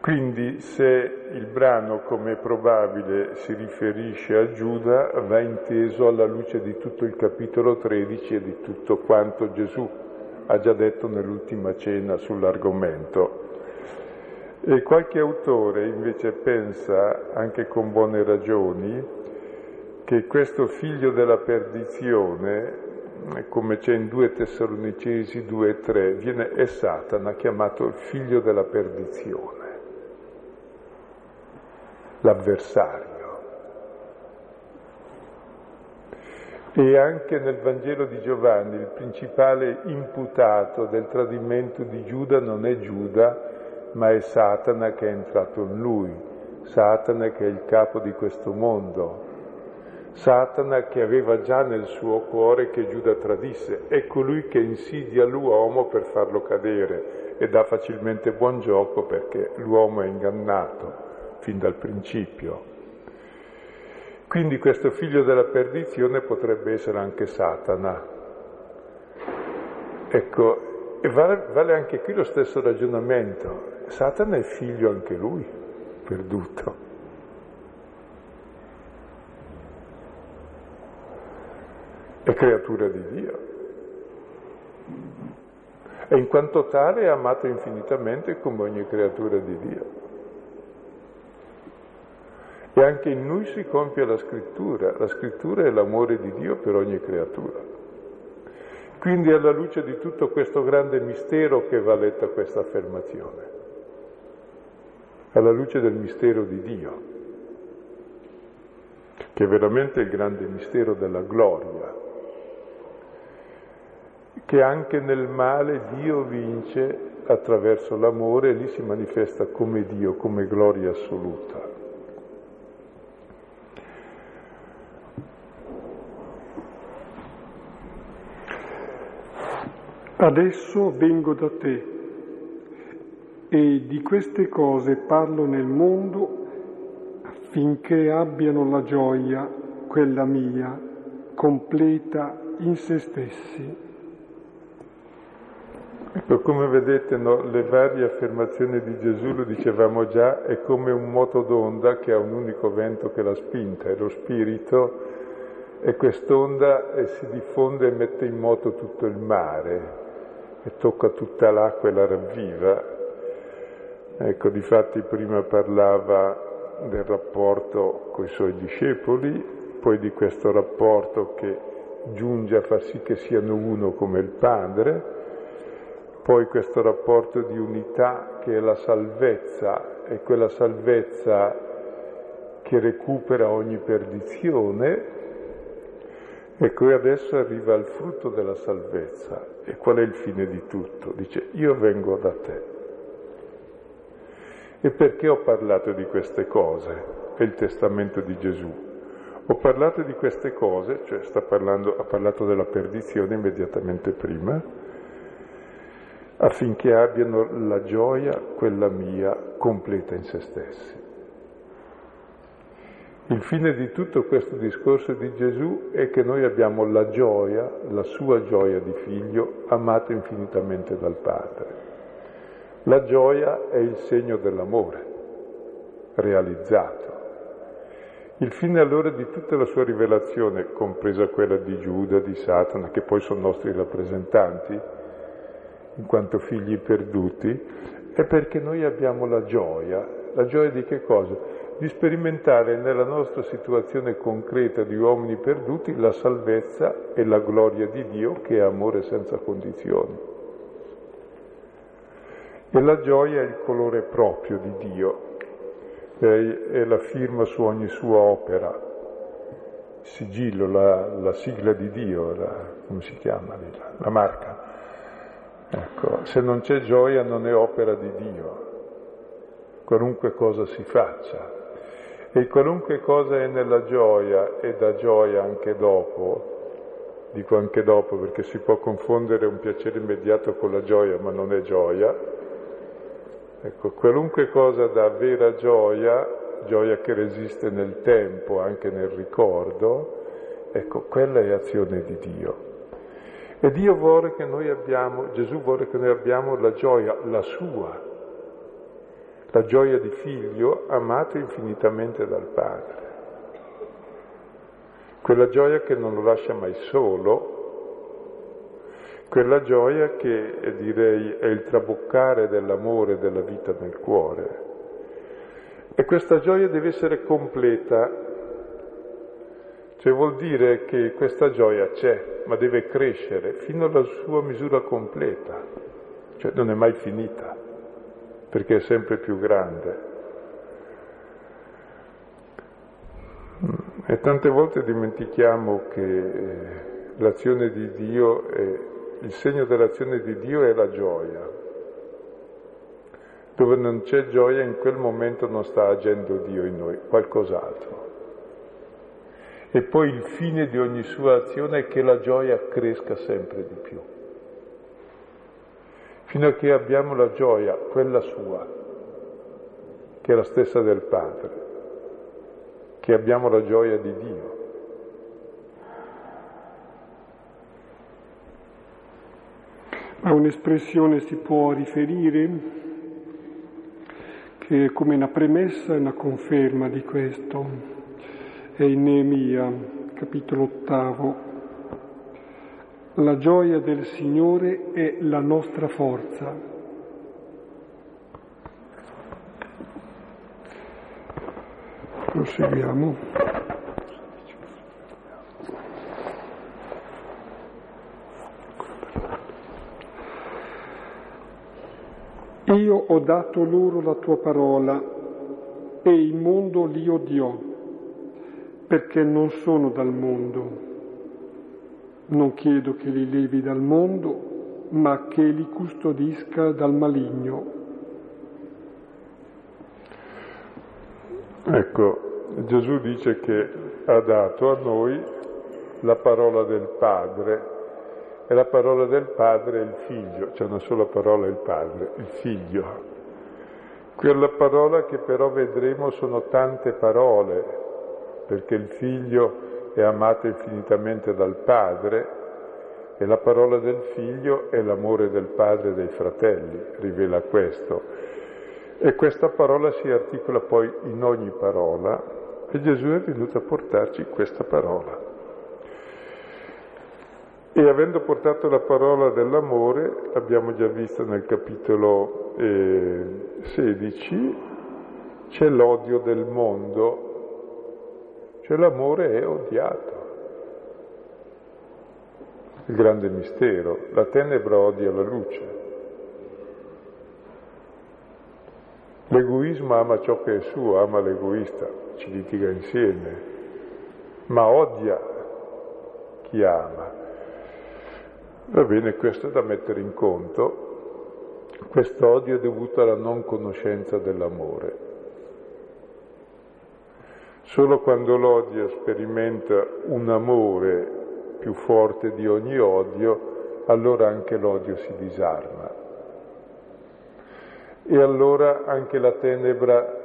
Quindi se il brano, come è probabile, si riferisce a Giuda, va inteso alla luce di tutto il capitolo 13 e di tutto quanto Gesù ha già detto nell'ultima cena sull'argomento. E qualche autore invece pensa, anche con buone ragioni, che questo figlio della perdizione, come c'è in 2 Tessalonicesi 2 e 3, viene, è Satana chiamato il figlio della perdizione, l'avversario. E anche nel Vangelo di Giovanni il principale imputato del tradimento di Giuda non è Giuda, ma è Satana che è entrato in lui, Satana che è il capo di questo mondo, Satana che aveva già nel suo cuore che Giuda tradisse, è colui che insidia l'uomo per farlo cadere e dà facilmente buon gioco perché l'uomo è ingannato fin dal principio. Quindi questo figlio della perdizione potrebbe essere anche Satana. Ecco, vale, vale anche qui lo stesso ragionamento. Satana è figlio anche lui, perduto. È creatura di Dio. E in quanto tale è amato infinitamente come ogni creatura di Dio. E anche in noi si compie la scrittura. La scrittura è l'amore di Dio per ogni creatura. Quindi alla luce di tutto questo grande mistero che va letta questa affermazione, alla luce del mistero di Dio, che è veramente il grande mistero della gloria, che anche nel male Dio vince attraverso l'amore e lì si manifesta come Dio, come gloria assoluta. Adesso vengo da te e di queste cose parlo nel mondo affinché abbiano la gioia, quella mia, completa in se stessi. Ecco, come vedete, no, le varie affermazioni di Gesù, lo dicevamo già, è come un moto d'onda che ha un unico vento che l'ha spinta, è lo spirito, e quest'onda eh, si diffonde e mette in moto tutto il mare e tocca tutta l'acqua e la ravviva. Ecco, difatti prima parlava del rapporto con i suoi discepoli, poi di questo rapporto che giunge a far sì che siano uno come il Padre, poi questo rapporto di unità che è la salvezza, e quella salvezza che recupera ogni perdizione, Ecco, e adesso arriva al frutto della salvezza. E qual è il fine di tutto? Dice, io vengo da te. E perché ho parlato di queste cose? È il testamento di Gesù. Ho parlato di queste cose, cioè parlando, ha parlato della perdizione immediatamente prima, affinché abbiano la gioia, quella mia, completa in se stessi. Il fine di tutto questo discorso di Gesù è che noi abbiamo la gioia, la sua gioia di figlio, amato infinitamente dal Padre. La gioia è il segno dell'amore realizzato. Il fine allora di tutta la sua rivelazione, compresa quella di Giuda, di Satana, che poi sono nostri rappresentanti, in quanto figli perduti, è perché noi abbiamo la gioia. La gioia di che cosa? Di sperimentare nella nostra situazione concreta di uomini perduti la salvezza e la gloria di Dio che è amore senza condizioni. E la gioia è il colore proprio di Dio, è la firma su ogni sua opera, il sigillo, la, la sigla di Dio, la, come si chiama lì, la, la marca. Ecco, se non c'è gioia non è opera di Dio, qualunque cosa si faccia. E qualunque cosa è nella gioia e dà gioia anche dopo, dico anche dopo perché si può confondere un piacere immediato con la gioia, ma non è gioia. Ecco, qualunque cosa dà vera gioia, gioia che resiste nel tempo, anche nel ricordo, ecco, quella è azione di Dio. E Dio vuole che noi abbiamo, Gesù vuole che noi abbiamo la gioia, la sua, la gioia di figlio amato infinitamente dal Padre. Quella gioia che non lo lascia mai solo, quella gioia che direi è il traboccare dell'amore della vita nel cuore. E questa gioia deve essere completa, cioè vuol dire che questa gioia c'è, ma deve crescere fino alla sua misura completa, cioè non è mai finita, perché è sempre più grande. E tante volte dimentichiamo che eh, l'azione di Dio, è, il segno dell'azione di Dio è la gioia. Dove non c'è gioia in quel momento non sta agendo Dio in noi, qualcos'altro. E poi il fine di ogni sua azione è che la gioia cresca sempre di più. Fino a che abbiamo la gioia, quella sua, che è la stessa del Padre che abbiamo la gioia di Dio. A un'espressione si può riferire che è come una premessa e una conferma di questo. È in Neemia, capitolo ottavo. La gioia del Signore è la nostra forza. Proseguiamo. Io ho dato loro la tua parola e il mondo li odiò, perché non sono dal mondo. Non chiedo che li levi dal mondo, ma che li custodisca dal maligno. Ecco, Gesù dice che ha dato a noi la parola del Padre e la parola del Padre è il Figlio, c'è una sola parola il Padre, il Figlio. Quella parola che però vedremo sono tante parole, perché il Figlio è amato infinitamente dal Padre e la parola del Figlio è l'amore del Padre e dei fratelli, rivela questo. E questa parola si articola poi in ogni parola e Gesù è venuto a portarci questa parola. E avendo portato la parola dell'amore, l'abbiamo già visto nel capitolo eh, 16, c'è l'odio del mondo, cioè l'amore è odiato. Il grande mistero, la tenebra odia la luce. L'egoismo ama ciò che è suo, ama l'egoista, ci litiga insieme, ma odia chi ama. Va bene, questo è da mettere in conto. Questo odio è dovuto alla non conoscenza dell'amore. Solo quando l'odio sperimenta un amore più forte di ogni odio, allora anche l'odio si disarma e allora anche la tenebra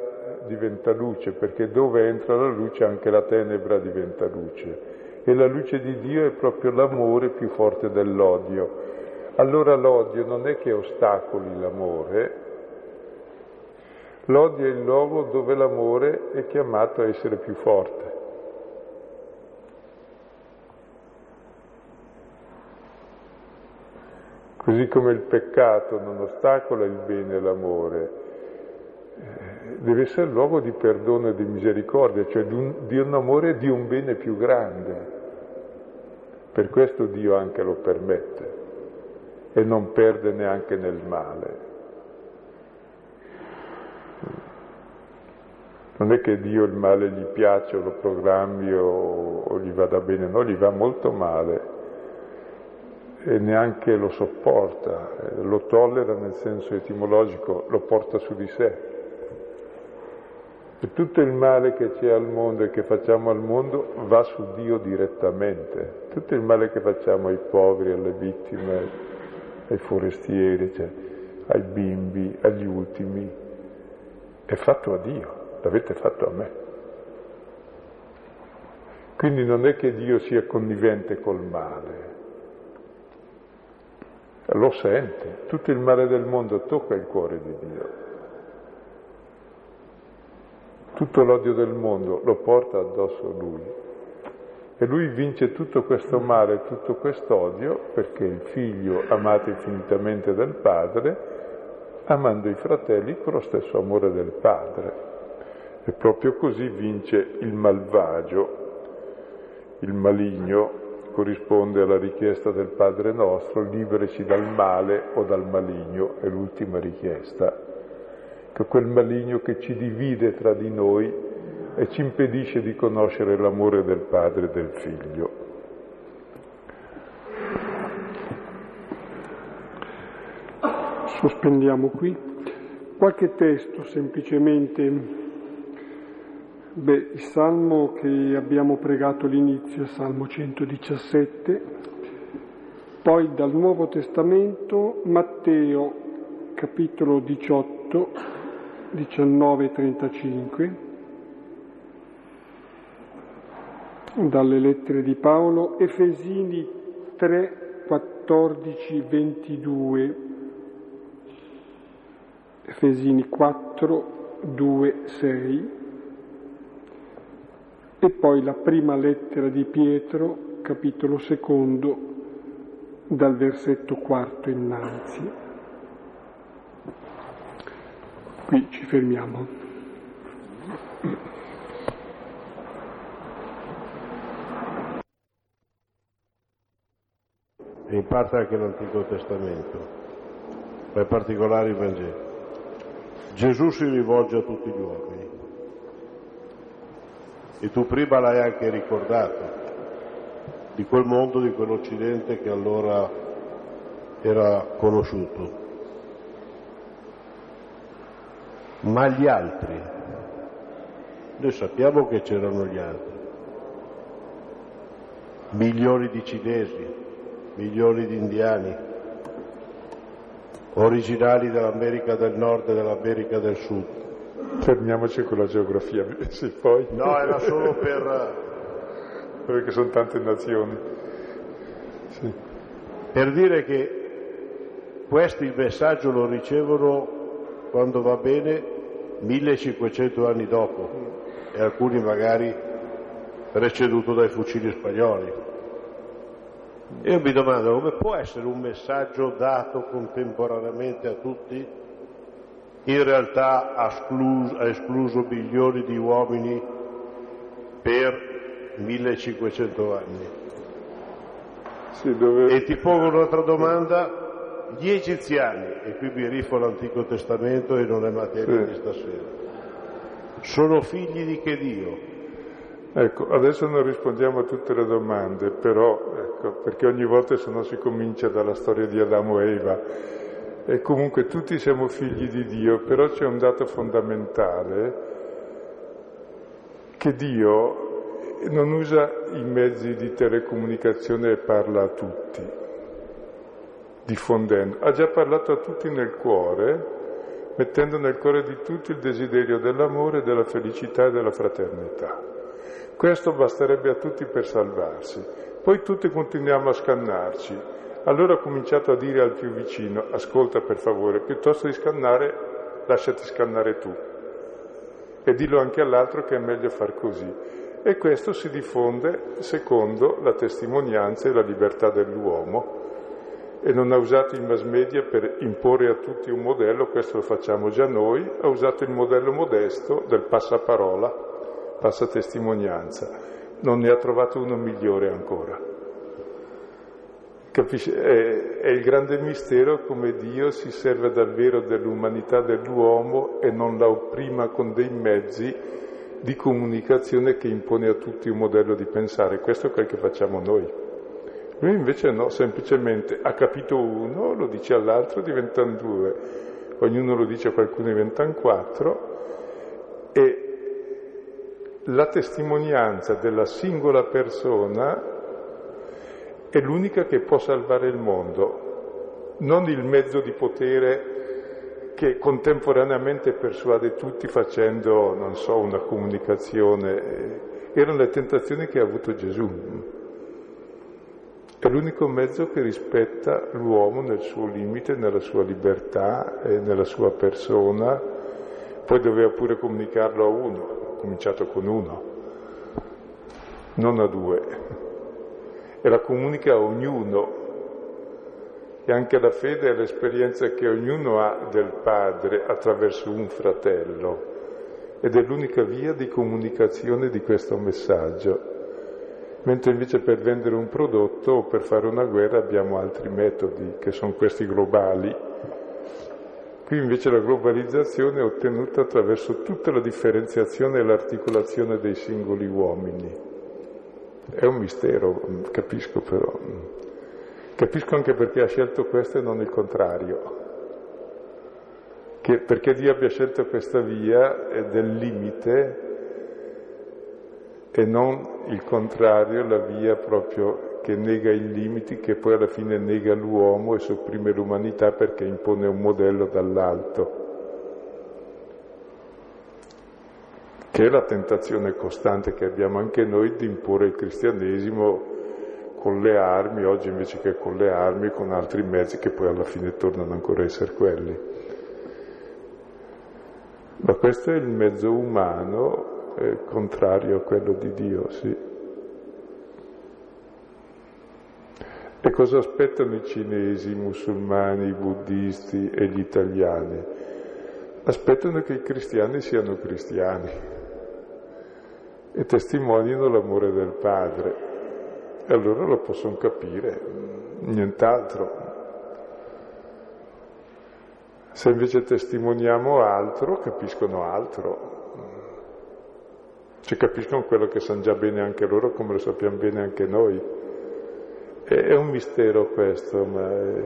diventa luce, perché dove entra la luce anche la tenebra diventa luce. E la luce di Dio è proprio l'amore più forte dell'odio. Allora l'odio non è che ostacoli l'amore, l'odio è il luogo dove l'amore è chiamato a essere più forte. Così come il peccato non ostacola il bene e l'amore, eh, deve essere luogo di perdono e di misericordia, cioè di un, di un amore e di un bene più grande. Per questo Dio anche lo permette e non perde neanche nel male. Non è che Dio il male gli piace o lo programmi o, o gli vada bene, no, gli va molto male e neanche lo sopporta, eh, lo tollera nel senso etimologico, lo porta su di sé. E tutto il male che c'è al mondo e che facciamo al mondo va su Dio direttamente. Tutto il male che facciamo ai poveri, alle vittime, ai forestieri, cioè, ai bimbi, agli ultimi, è fatto a Dio, l'avete fatto a me. Quindi non è che Dio sia connivente col male, lo sente, tutto il male del mondo tocca il cuore di Dio. Tutto l'odio del mondo lo porta addosso a lui. E lui vince tutto questo male, tutto questo odio, perché il figlio amato infinitamente dal padre, amando i fratelli con lo stesso amore del padre. E proprio così vince il malvagio, il maligno, corrisponde alla richiesta del Padre nostro, liberaci dal male o dal maligno, è l'ultima richiesta, che quel maligno che ci divide tra di noi e ci impedisce di conoscere l'amore del Padre e del Figlio. Sospendiamo qui qualche testo semplicemente Beh, il salmo che abbiamo pregato all'inizio, Salmo 117, poi dal Nuovo Testamento Matteo capitolo 18, 19 e 35, dalle lettere di Paolo, Efesini 3, 14, 22, Efesini 4, 2, 6, e poi la prima lettera di Pietro, capitolo secondo, dal versetto quarto innanzi. Qui ci fermiamo. E in parte anche l'Antico Testamento, ma in particolare il Vangelo. Gesù si rivolge a tutti gli uomini e tu prima l'hai anche ricordato, di quel mondo, di quell'Occidente che allora era conosciuto. Ma gli altri, noi sappiamo che c'erano gli altri, milioni di cinesi, milioni di indiani, originali dell'America del Nord e dell'America del Sud, Fermiamoci con la geografia, sì, poi. No, era solo per... Perché sono tante nazioni. Sì. Per dire che questi il messaggio lo ricevono quando va bene 1500 anni dopo e alcuni magari preceduto dai fucili spagnoli. Io mi domando come può essere un messaggio dato contemporaneamente a tutti in realtà ha escluso, ha escluso milioni di uomini per 1500 anni. Sì, dove... E ti pongo un'altra domanda, gli egiziani, e qui mi rifo l'Antico Testamento e non è materia sì. di stasera, sono figli di che Dio? Ecco, adesso non rispondiamo a tutte le domande, però, ecco, perché ogni volta se no si comincia dalla storia di Adamo e Eva, e comunque tutti siamo figli di Dio, però c'è un dato fondamentale che Dio non usa i mezzi di telecomunicazione e parla a tutti, diffondendo. Ha già parlato a tutti nel cuore, mettendo nel cuore di tutti il desiderio dell'amore, della felicità e della fraternità. Questo basterebbe a tutti per salvarsi. Poi tutti continuiamo a scannarci, allora ho cominciato a dire al più vicino, ascolta per favore, piuttosto di scannare, lasciati scannare tu. E dillo anche all'altro che è meglio far così. E questo si diffonde secondo la testimonianza e la libertà dell'uomo. E non ha usato i mass media per imporre a tutti un modello, questo lo facciamo già noi, ha usato il modello modesto del passaparola, passatestimonianza. Non ne ha trovato uno migliore ancora. Capisce? È, è, il grande mistero come Dio si serve davvero dell'umanità dell'uomo e non la opprima con dei mezzi di comunicazione che impone a tutti un modello di pensare. Questo è quel che facciamo noi. Lui invece no, semplicemente ha capito uno, lo dice all'altro, diventano due, ognuno lo dice a qualcuno, diventano quattro, e la testimonianza della singola persona è l'unica che può salvare il mondo, non il mezzo di potere che contemporaneamente persuade tutti facendo, non so, una comunicazione. Erano le tentazioni che ha avuto Gesù. È l'unico mezzo che rispetta l'uomo nel suo limite, nella sua libertà e nella sua persona. Poi doveva pure comunicarlo a uno, cominciato con uno, non a due, e la comunica a ognuno. E anche la fede è l'esperienza che ognuno ha del Padre attraverso un fratello ed è l'unica via di comunicazione di questo messaggio. Mentre invece per vendere un prodotto o per fare una guerra abbiamo altri metodi, che sono questi globali, Qui invece la globalizzazione è ottenuta attraverso tutta la differenziazione e l'articolazione dei singoli uomini. È un mistero, capisco però. Capisco anche perché ha scelto questo e non il contrario. Che perché Dio abbia scelto questa via del limite e non il contrario, la via proprio che nega i limiti, che poi alla fine nega l'uomo e sopprime l'umanità perché impone un modello dall'alto, che è la tentazione costante che abbiamo anche noi di imporre il cristianesimo con le armi, oggi invece che con le armi, con altri mezzi che poi alla fine tornano ancora a essere quelli. Ma questo è il mezzo umano eh, contrario a quello di Dio, sì. E cosa aspettano i cinesi, i musulmani, i buddisti e gli italiani? Aspettano che i cristiani siano cristiani e testimonino l'amore del Padre. E allora lo possono capire, nient'altro. Se invece testimoniamo altro, capiscono altro. Cioè capiscono quello che sanno già bene anche loro come lo sappiamo bene anche noi. È un mistero questo, ma è...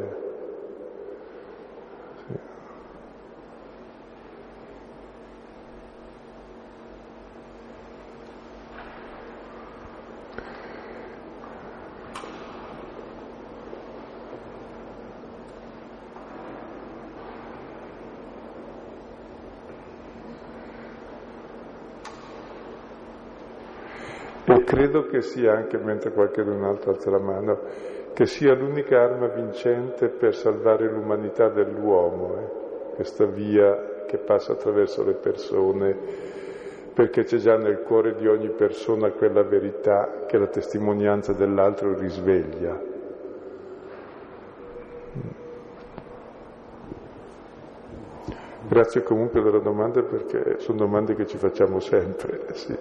credo che sia anche, mentre qualcun altro alza la mano, che sia l'unica arma vincente per salvare l'umanità dell'uomo, eh? questa via che passa attraverso le persone, perché c'è già nel cuore di ogni persona quella verità che la testimonianza dell'altro risveglia. Grazie comunque della domanda perché sono domande che ci facciamo sempre. Eh, sì.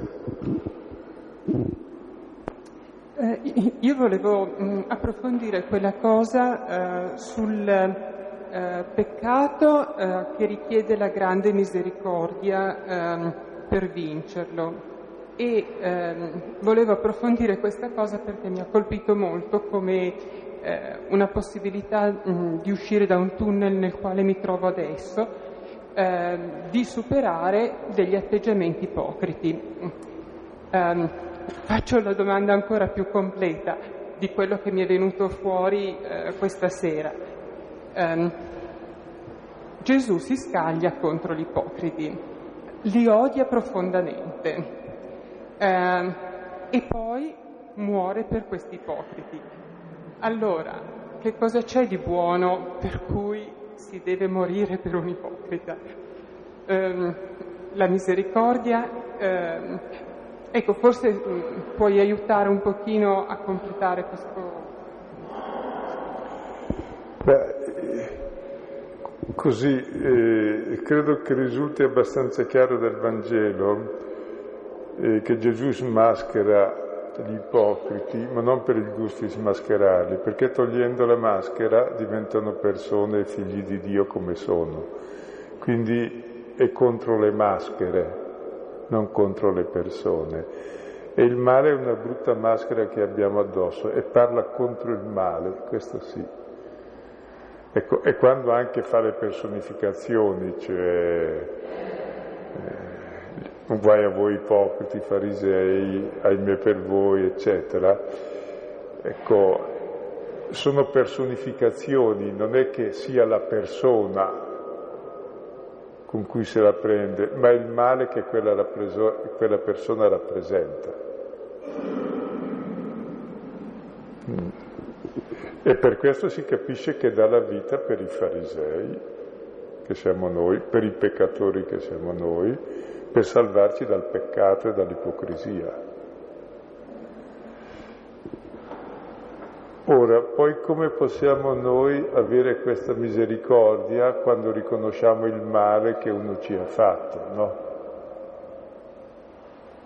Io volevo mm, approfondire quella cosa eh, sul eh, peccato eh, che richiede la grande misericordia ehm, per vincerlo e ehm, volevo approfondire questa cosa perché mi ha colpito molto come eh, una possibilità mh, mm, di uscire da un tunnel nel quale mi trovo adesso, ehm, di superare degli atteggiamenti ipocriti. Um, faccio la domanda ancora più completa di quello che mi è venuto fuori uh, questa sera. Um, Gesù si scaglia contro gli ipocriti, li odia profondamente uh, e poi muore per questi ipocriti. Allora, che cosa c'è di buono per cui si deve morire per un ipocrita? Um, la misericordia, Ecco, forse mm, puoi aiutare un pochino a completare questo. Beh, così eh, credo che risulti abbastanza chiaro dal Vangelo eh, che Gesù smaschera gli ipocriti, ma non per il gusto di smascherarli, perché togliendo la maschera diventano persone figli di Dio come sono. Quindi è contro le maschere non contro le persone. E il male è una brutta maschera che abbiamo addosso e parla contro il male, questo sì. Ecco, e quando anche fa le personificazioni, cioè eh, guai a voi ipocriti, farisei, ahimè per voi, eccetera. Ecco, sono personificazioni, non è che sia la persona con cui se la prende, ma il male che quella, quella persona rappresenta. Mm. E per questo si capisce che dà la vita per i farisei, che siamo noi, per i peccatori che siamo noi, per salvarci dal peccato e dall'ipocrisia. Ora, poi come possiamo noi avere questa misericordia quando riconosciamo il male che uno ci ha fatto, no?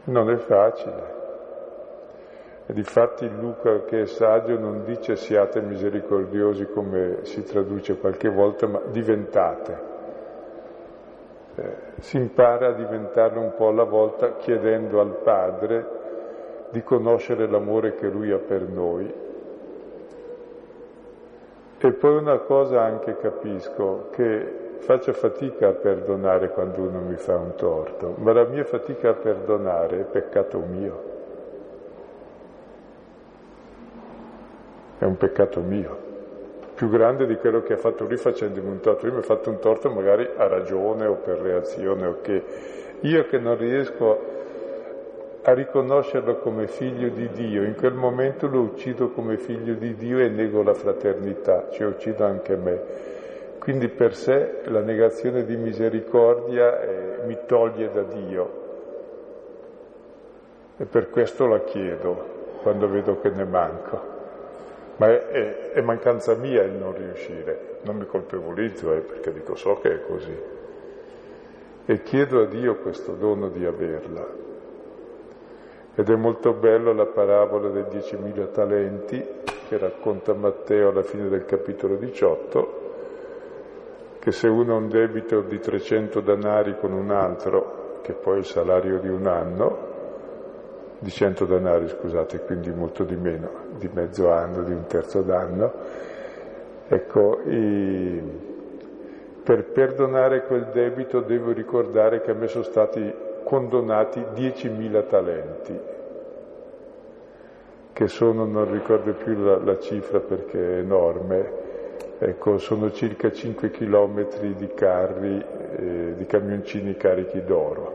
Non è facile. E difatti Luca, che è saggio, non dice siate misericordiosi come si traduce qualche volta, ma diventate. Eh, si impara a diventarlo un po' alla volta chiedendo al Padre di conoscere l'amore che Lui ha per noi e poi una cosa anche capisco, che faccio fatica a perdonare quando uno mi fa un torto, ma la mia fatica a perdonare è peccato mio. È un peccato mio, più grande di quello che ha fatto lui facendomi un torto. Lui mi ha fatto un torto magari a ragione o per reazione o che io che non riesco a riconoscerlo come figlio di Dio, in quel momento lo uccido come figlio di Dio e nego la fraternità, ci uccido anche me. Quindi per sé la negazione di misericordia eh, mi toglie da Dio e per questo la chiedo quando vedo che ne manco. Ma è, è, è mancanza mia il non riuscire, non mi colpevolizzo eh, perché dico so che è così. E chiedo a Dio questo dono di averla. Ed è molto bello la parabola dei 10.000 talenti che racconta Matteo alla fine del capitolo 18, che se uno ha un debito di 300 danari con un altro, che poi è il salario di un anno, di 100 danari scusate, quindi molto di meno, di mezzo anno, di un terzo d'anno, ecco, i... per perdonare quel debito devo ricordare che a me sono stati condonati 10.000 talenti, che sono, non ricordo più la, la cifra perché è enorme, ecco, sono circa 5 chilometri di carri, eh, di camioncini carichi d'oro.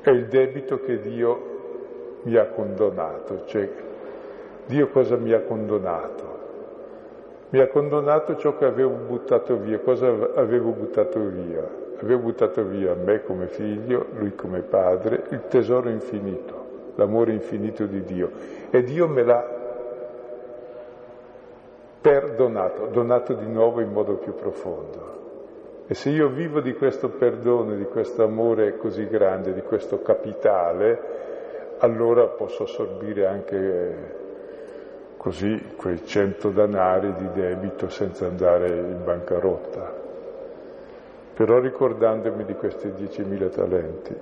È il debito che Dio mi ha condonato, cioè Dio cosa mi ha condonato? Mi ha condonato ciò che avevo buttato via, cosa avevo buttato via? Avevo buttato via me come figlio, lui come padre, il tesoro infinito, l'amore infinito di Dio. E Dio me l'ha perdonato, donato di nuovo in modo più profondo. E se io vivo di questo perdono, di questo amore così grande, di questo capitale, allora posso assorbire anche così quei cento danari di debito senza andare in bancarotta però ricordandomi di questi 10.000 talenti.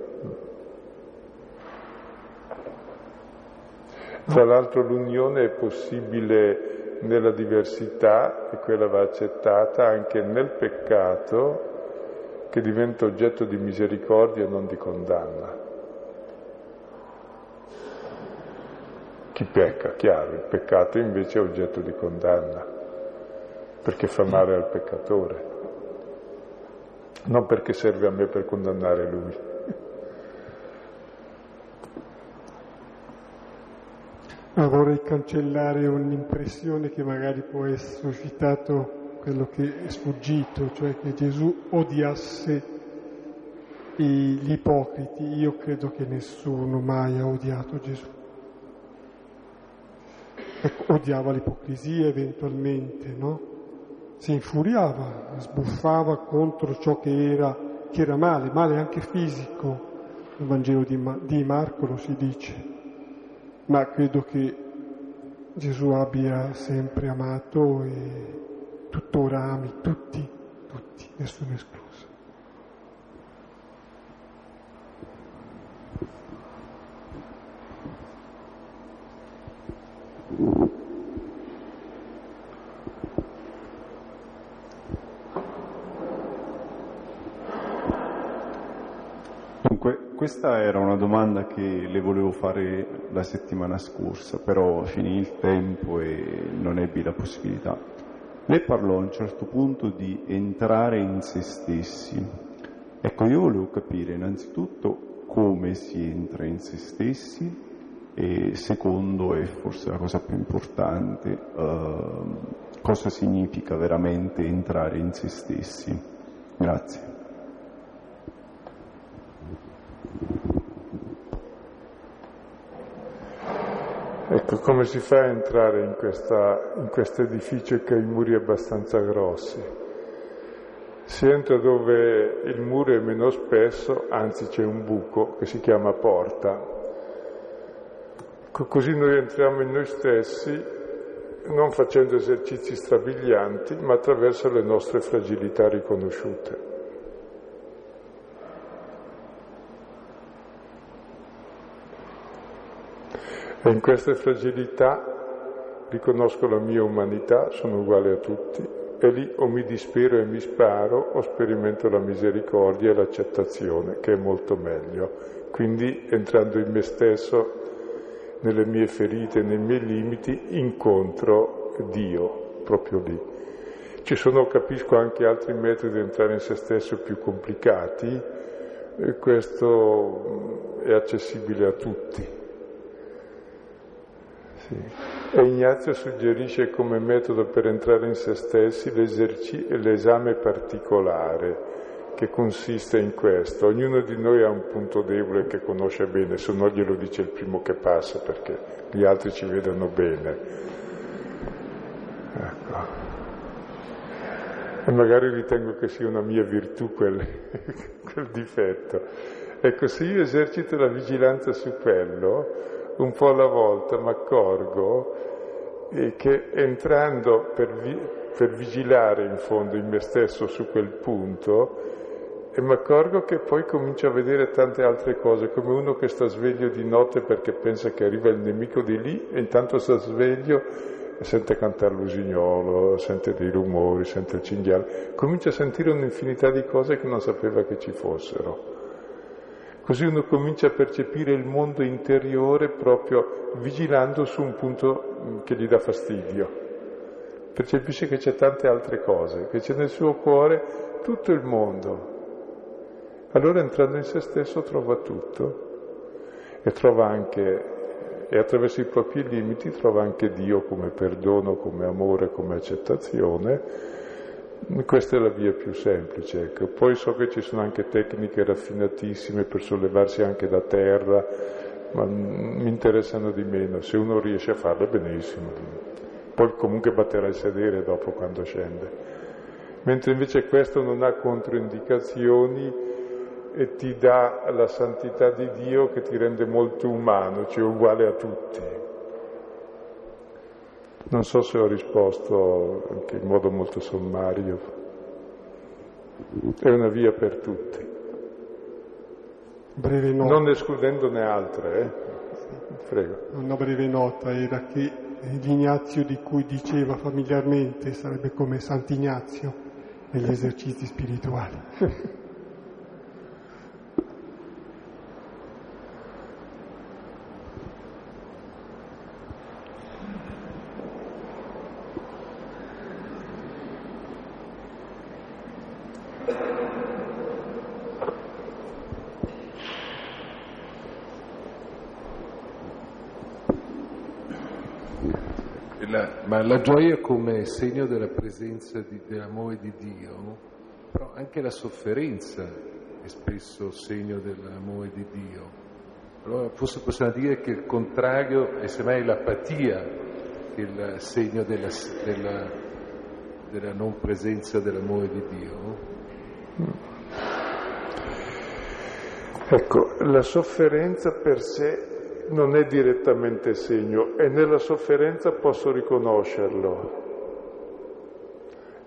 Tra l'altro l'unione è possibile nella diversità e quella va accettata anche nel peccato che diventa oggetto di misericordia e non di condanna. Chi pecca, chiaro, il peccato invece è oggetto di condanna, perché fa male al peccatore non perché serve a me per condannare lui. Ma vorrei cancellare un'impressione che magari può essere suscitato quello che è sfuggito, cioè che Gesù odiasse gli ipocriti. Io credo che nessuno mai ha odiato Gesù. Ecco, odiava l'ipocrisia eventualmente, no? Si infuriava, sbuffava contro ciò che era, che era male, male anche fisico. Nel Vangelo di, di Marco lo si dice. Ma credo che Gesù abbia sempre amato e tuttora ami tutti, tutti, nessuno escluso. Questa era una domanda che le volevo fare la settimana scorsa, però finì il tempo e non ebbi la possibilità. Lei parlò a un certo punto di entrare in se stessi. Ecco, io volevo capire innanzitutto come si entra in se stessi e secondo, e forse la cosa più importante, eh, cosa significa veramente entrare in se stessi. Grazie. Ecco, come si fa a entrare in, in questo edificio che ha i muri abbastanza grossi? Si entra dove il muro è meno spesso, anzi c'è un buco che si chiama porta. Così noi entriamo in noi stessi, non facendo esercizi strabilianti, ma attraverso le nostre fragilità riconosciute. E in queste fragilità riconosco la mia umanità, sono uguale a tutti, e lì o mi dispero e mi sparo o sperimento la misericordia e l'accettazione, che è molto meglio. Quindi entrando in me stesso, nelle mie ferite, nei miei limiti, incontro Dio proprio lì. Ci sono, capisco, anche altri metodi di entrare in se stesso più complicati, e questo è accessibile a tutti. Sì. E Ignazio suggerisce come metodo per entrare in se stessi l'esame particolare, che consiste in questo. Ognuno di noi ha un punto debole che conosce bene, se no glielo dice il primo che passa perché gli altri ci vedono bene. Ecco. E magari ritengo che sia una mia virtù quel, quel difetto. Ecco, se io esercito la vigilanza su quello, un po' alla volta mi accorgo che entrando per, vi, per vigilare in fondo in me stesso su quel punto, e mi accorgo che poi comincio a vedere tante altre cose, come uno che sta sveglio di notte perché pensa che arriva il nemico di lì e intanto sta sveglio e sente cantare l'usignolo, sente dei rumori, sente il cinghiale, comincia a sentire un'infinità di cose che non sapeva che ci fossero. Così uno comincia a percepire il mondo interiore proprio vigilando su un punto mm, che gli dà fastidio. Percepisce che c'è tante altre cose, che c'è nel suo cuore tutto il mondo. Allora entrando in se stesso trova tutto e trova anche, e attraverso i propri limiti trova anche Dio come perdono, come amore, come accettazione questa è la via più semplice. Ecco. Poi so che ci sono anche tecniche raffinatissime per sollevarsi anche da terra, ma mi interessano di meno. Se uno riesce a farle, benissimo. Poi comunque batterà il sedere dopo quando scende. Mentre invece questo non ha controindicazioni e ti dà la santità di Dio che ti rende molto umano, cioè uguale a tutti. Non so se ho risposto anche in modo molto sommario. È una via per tutti. Breve nota. Non escludendone altre, eh? Prego. Una breve nota era che l'Ignazio di cui diceva familiarmente sarebbe come Sant'Ignazio negli esercizi spirituali. Ma la gioia come segno della presenza di, dell'amore di Dio, però anche la sofferenza è spesso segno dell'amore di Dio. Allora forse possiamo dire che il contrario è semmai l'apatia che è il segno della, della, della non presenza dell'amore di Dio. Ecco, la sofferenza per sé non è direttamente segno e nella sofferenza posso riconoscerlo.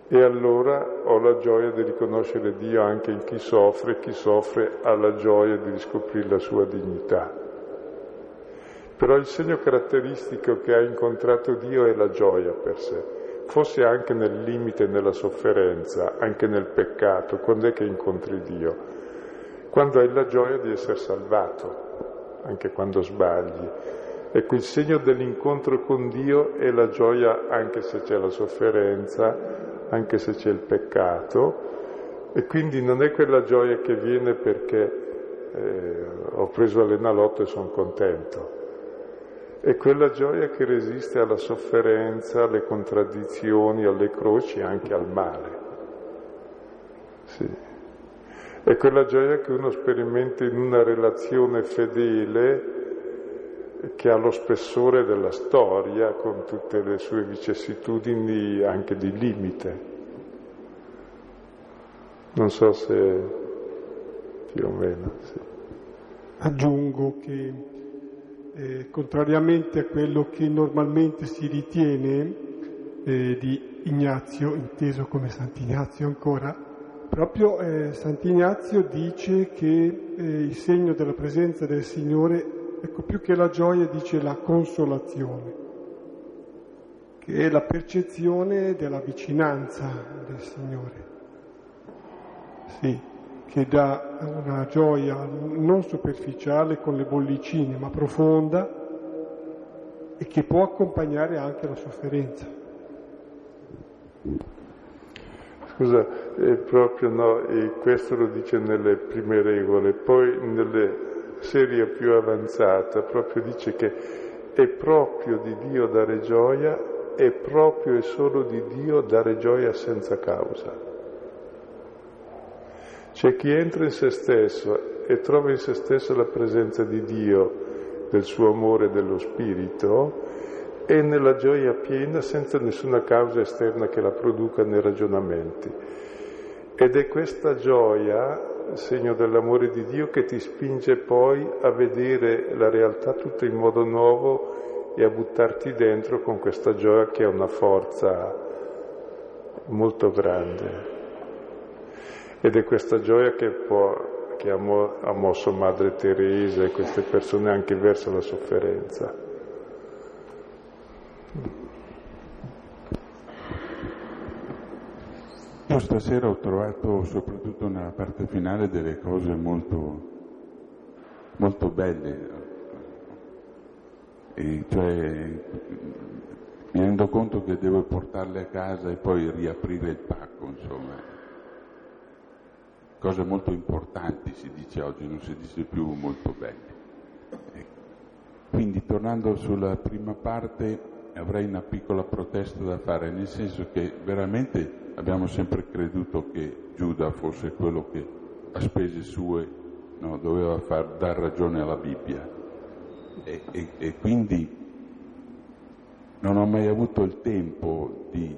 E allora ho la gioia di riconoscere Dio anche in chi soffre, chi soffre ha la gioia di riscoprire la sua dignità. Però il segno caratteristico che ha incontrato Dio è la gioia per sé, fosse anche nel limite, nella sofferenza, anche nel peccato, quando è che incontri Dio? quando hai la gioia di essere salvato, anche quando sbagli. Ecco, il segno dell'incontro con Dio è la gioia anche se c'è la sofferenza, anche se c'è il peccato, e quindi non è quella gioia che viene perché eh, ho preso l'enalotto e sono contento, è quella gioia che resiste alla sofferenza, alle contraddizioni, alle croci, anche al male. Sì. È quella gioia che uno sperimenta in una relazione fedele che ha lo spessore della storia con tutte le sue vicissitudini anche di limite. Non so se più o meno. Sì. Aggiungo che eh, contrariamente a quello che normalmente si ritiene eh, di Ignazio, inteso come Sant'Ignazio ancora, proprio eh, Sant'Ignazio dice che eh, il segno della presenza del Signore, ecco più che la gioia, dice la consolazione, che è la percezione della vicinanza del Signore. Sì, che dà una gioia non superficiale con le bollicine, ma profonda e che può accompagnare anche la sofferenza. Scusa, è proprio no, e questo lo dice nelle prime regole, poi nelle serie più avanzate proprio dice che è proprio di Dio dare gioia, è proprio e solo di Dio dare gioia senza causa. C'è chi entra in se stesso e trova in se stesso la presenza di Dio, del suo amore e dello Spirito, e nella gioia piena senza nessuna causa esterna che la produca nei ragionamenti. Ed è questa gioia, segno dell'amore di Dio, che ti spinge poi a vedere la realtà tutta in modo nuovo e a buttarti dentro con questa gioia che ha una forza molto grande. Ed è questa gioia che, può, che ha, mosso Madre Teresa e queste persone anche verso la sofferenza. Io stasera ho trovato soprattutto nella parte finale delle cose molto, molto belle, e cioè mi rendo conto che devo portarle a casa e poi riaprire il pacco, insomma cose molto importanti si dice oggi, non si dice più molto belle. Quindi tornando sulla prima parte avrei una piccola protesta da fare, nel senso che veramente abbiamo sempre creduto che Giuda fosse quello che a spese sue no, doveva far dar ragione alla Bibbia. E, e, e, quindi non ho mai avuto il tempo di,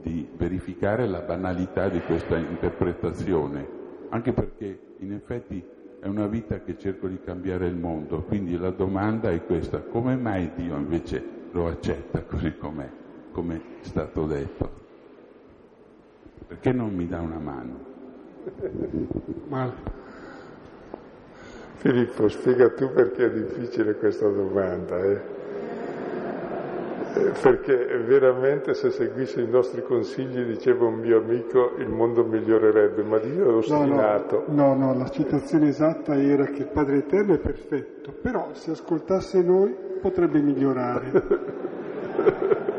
di verificare la banalità di questa interpretazione anche perché in effetti è una vita che cerco di cambiare il mondo, quindi la domanda è questa, come mai Dio invece lo accetta così com'è, come è stato detto? Perché non mi dà una mano? Ma... Filippo, spiega tu perché è difficile questa domanda. Eh? perché veramente se seguisse i nostri consigli, diceva un mio amico, il mondo migliorerebbe, ma Dio è ostinato. No, no, no, la citazione esatta era che il Padre Eterno è perfetto, però se ascoltasse noi potrebbe migliorare.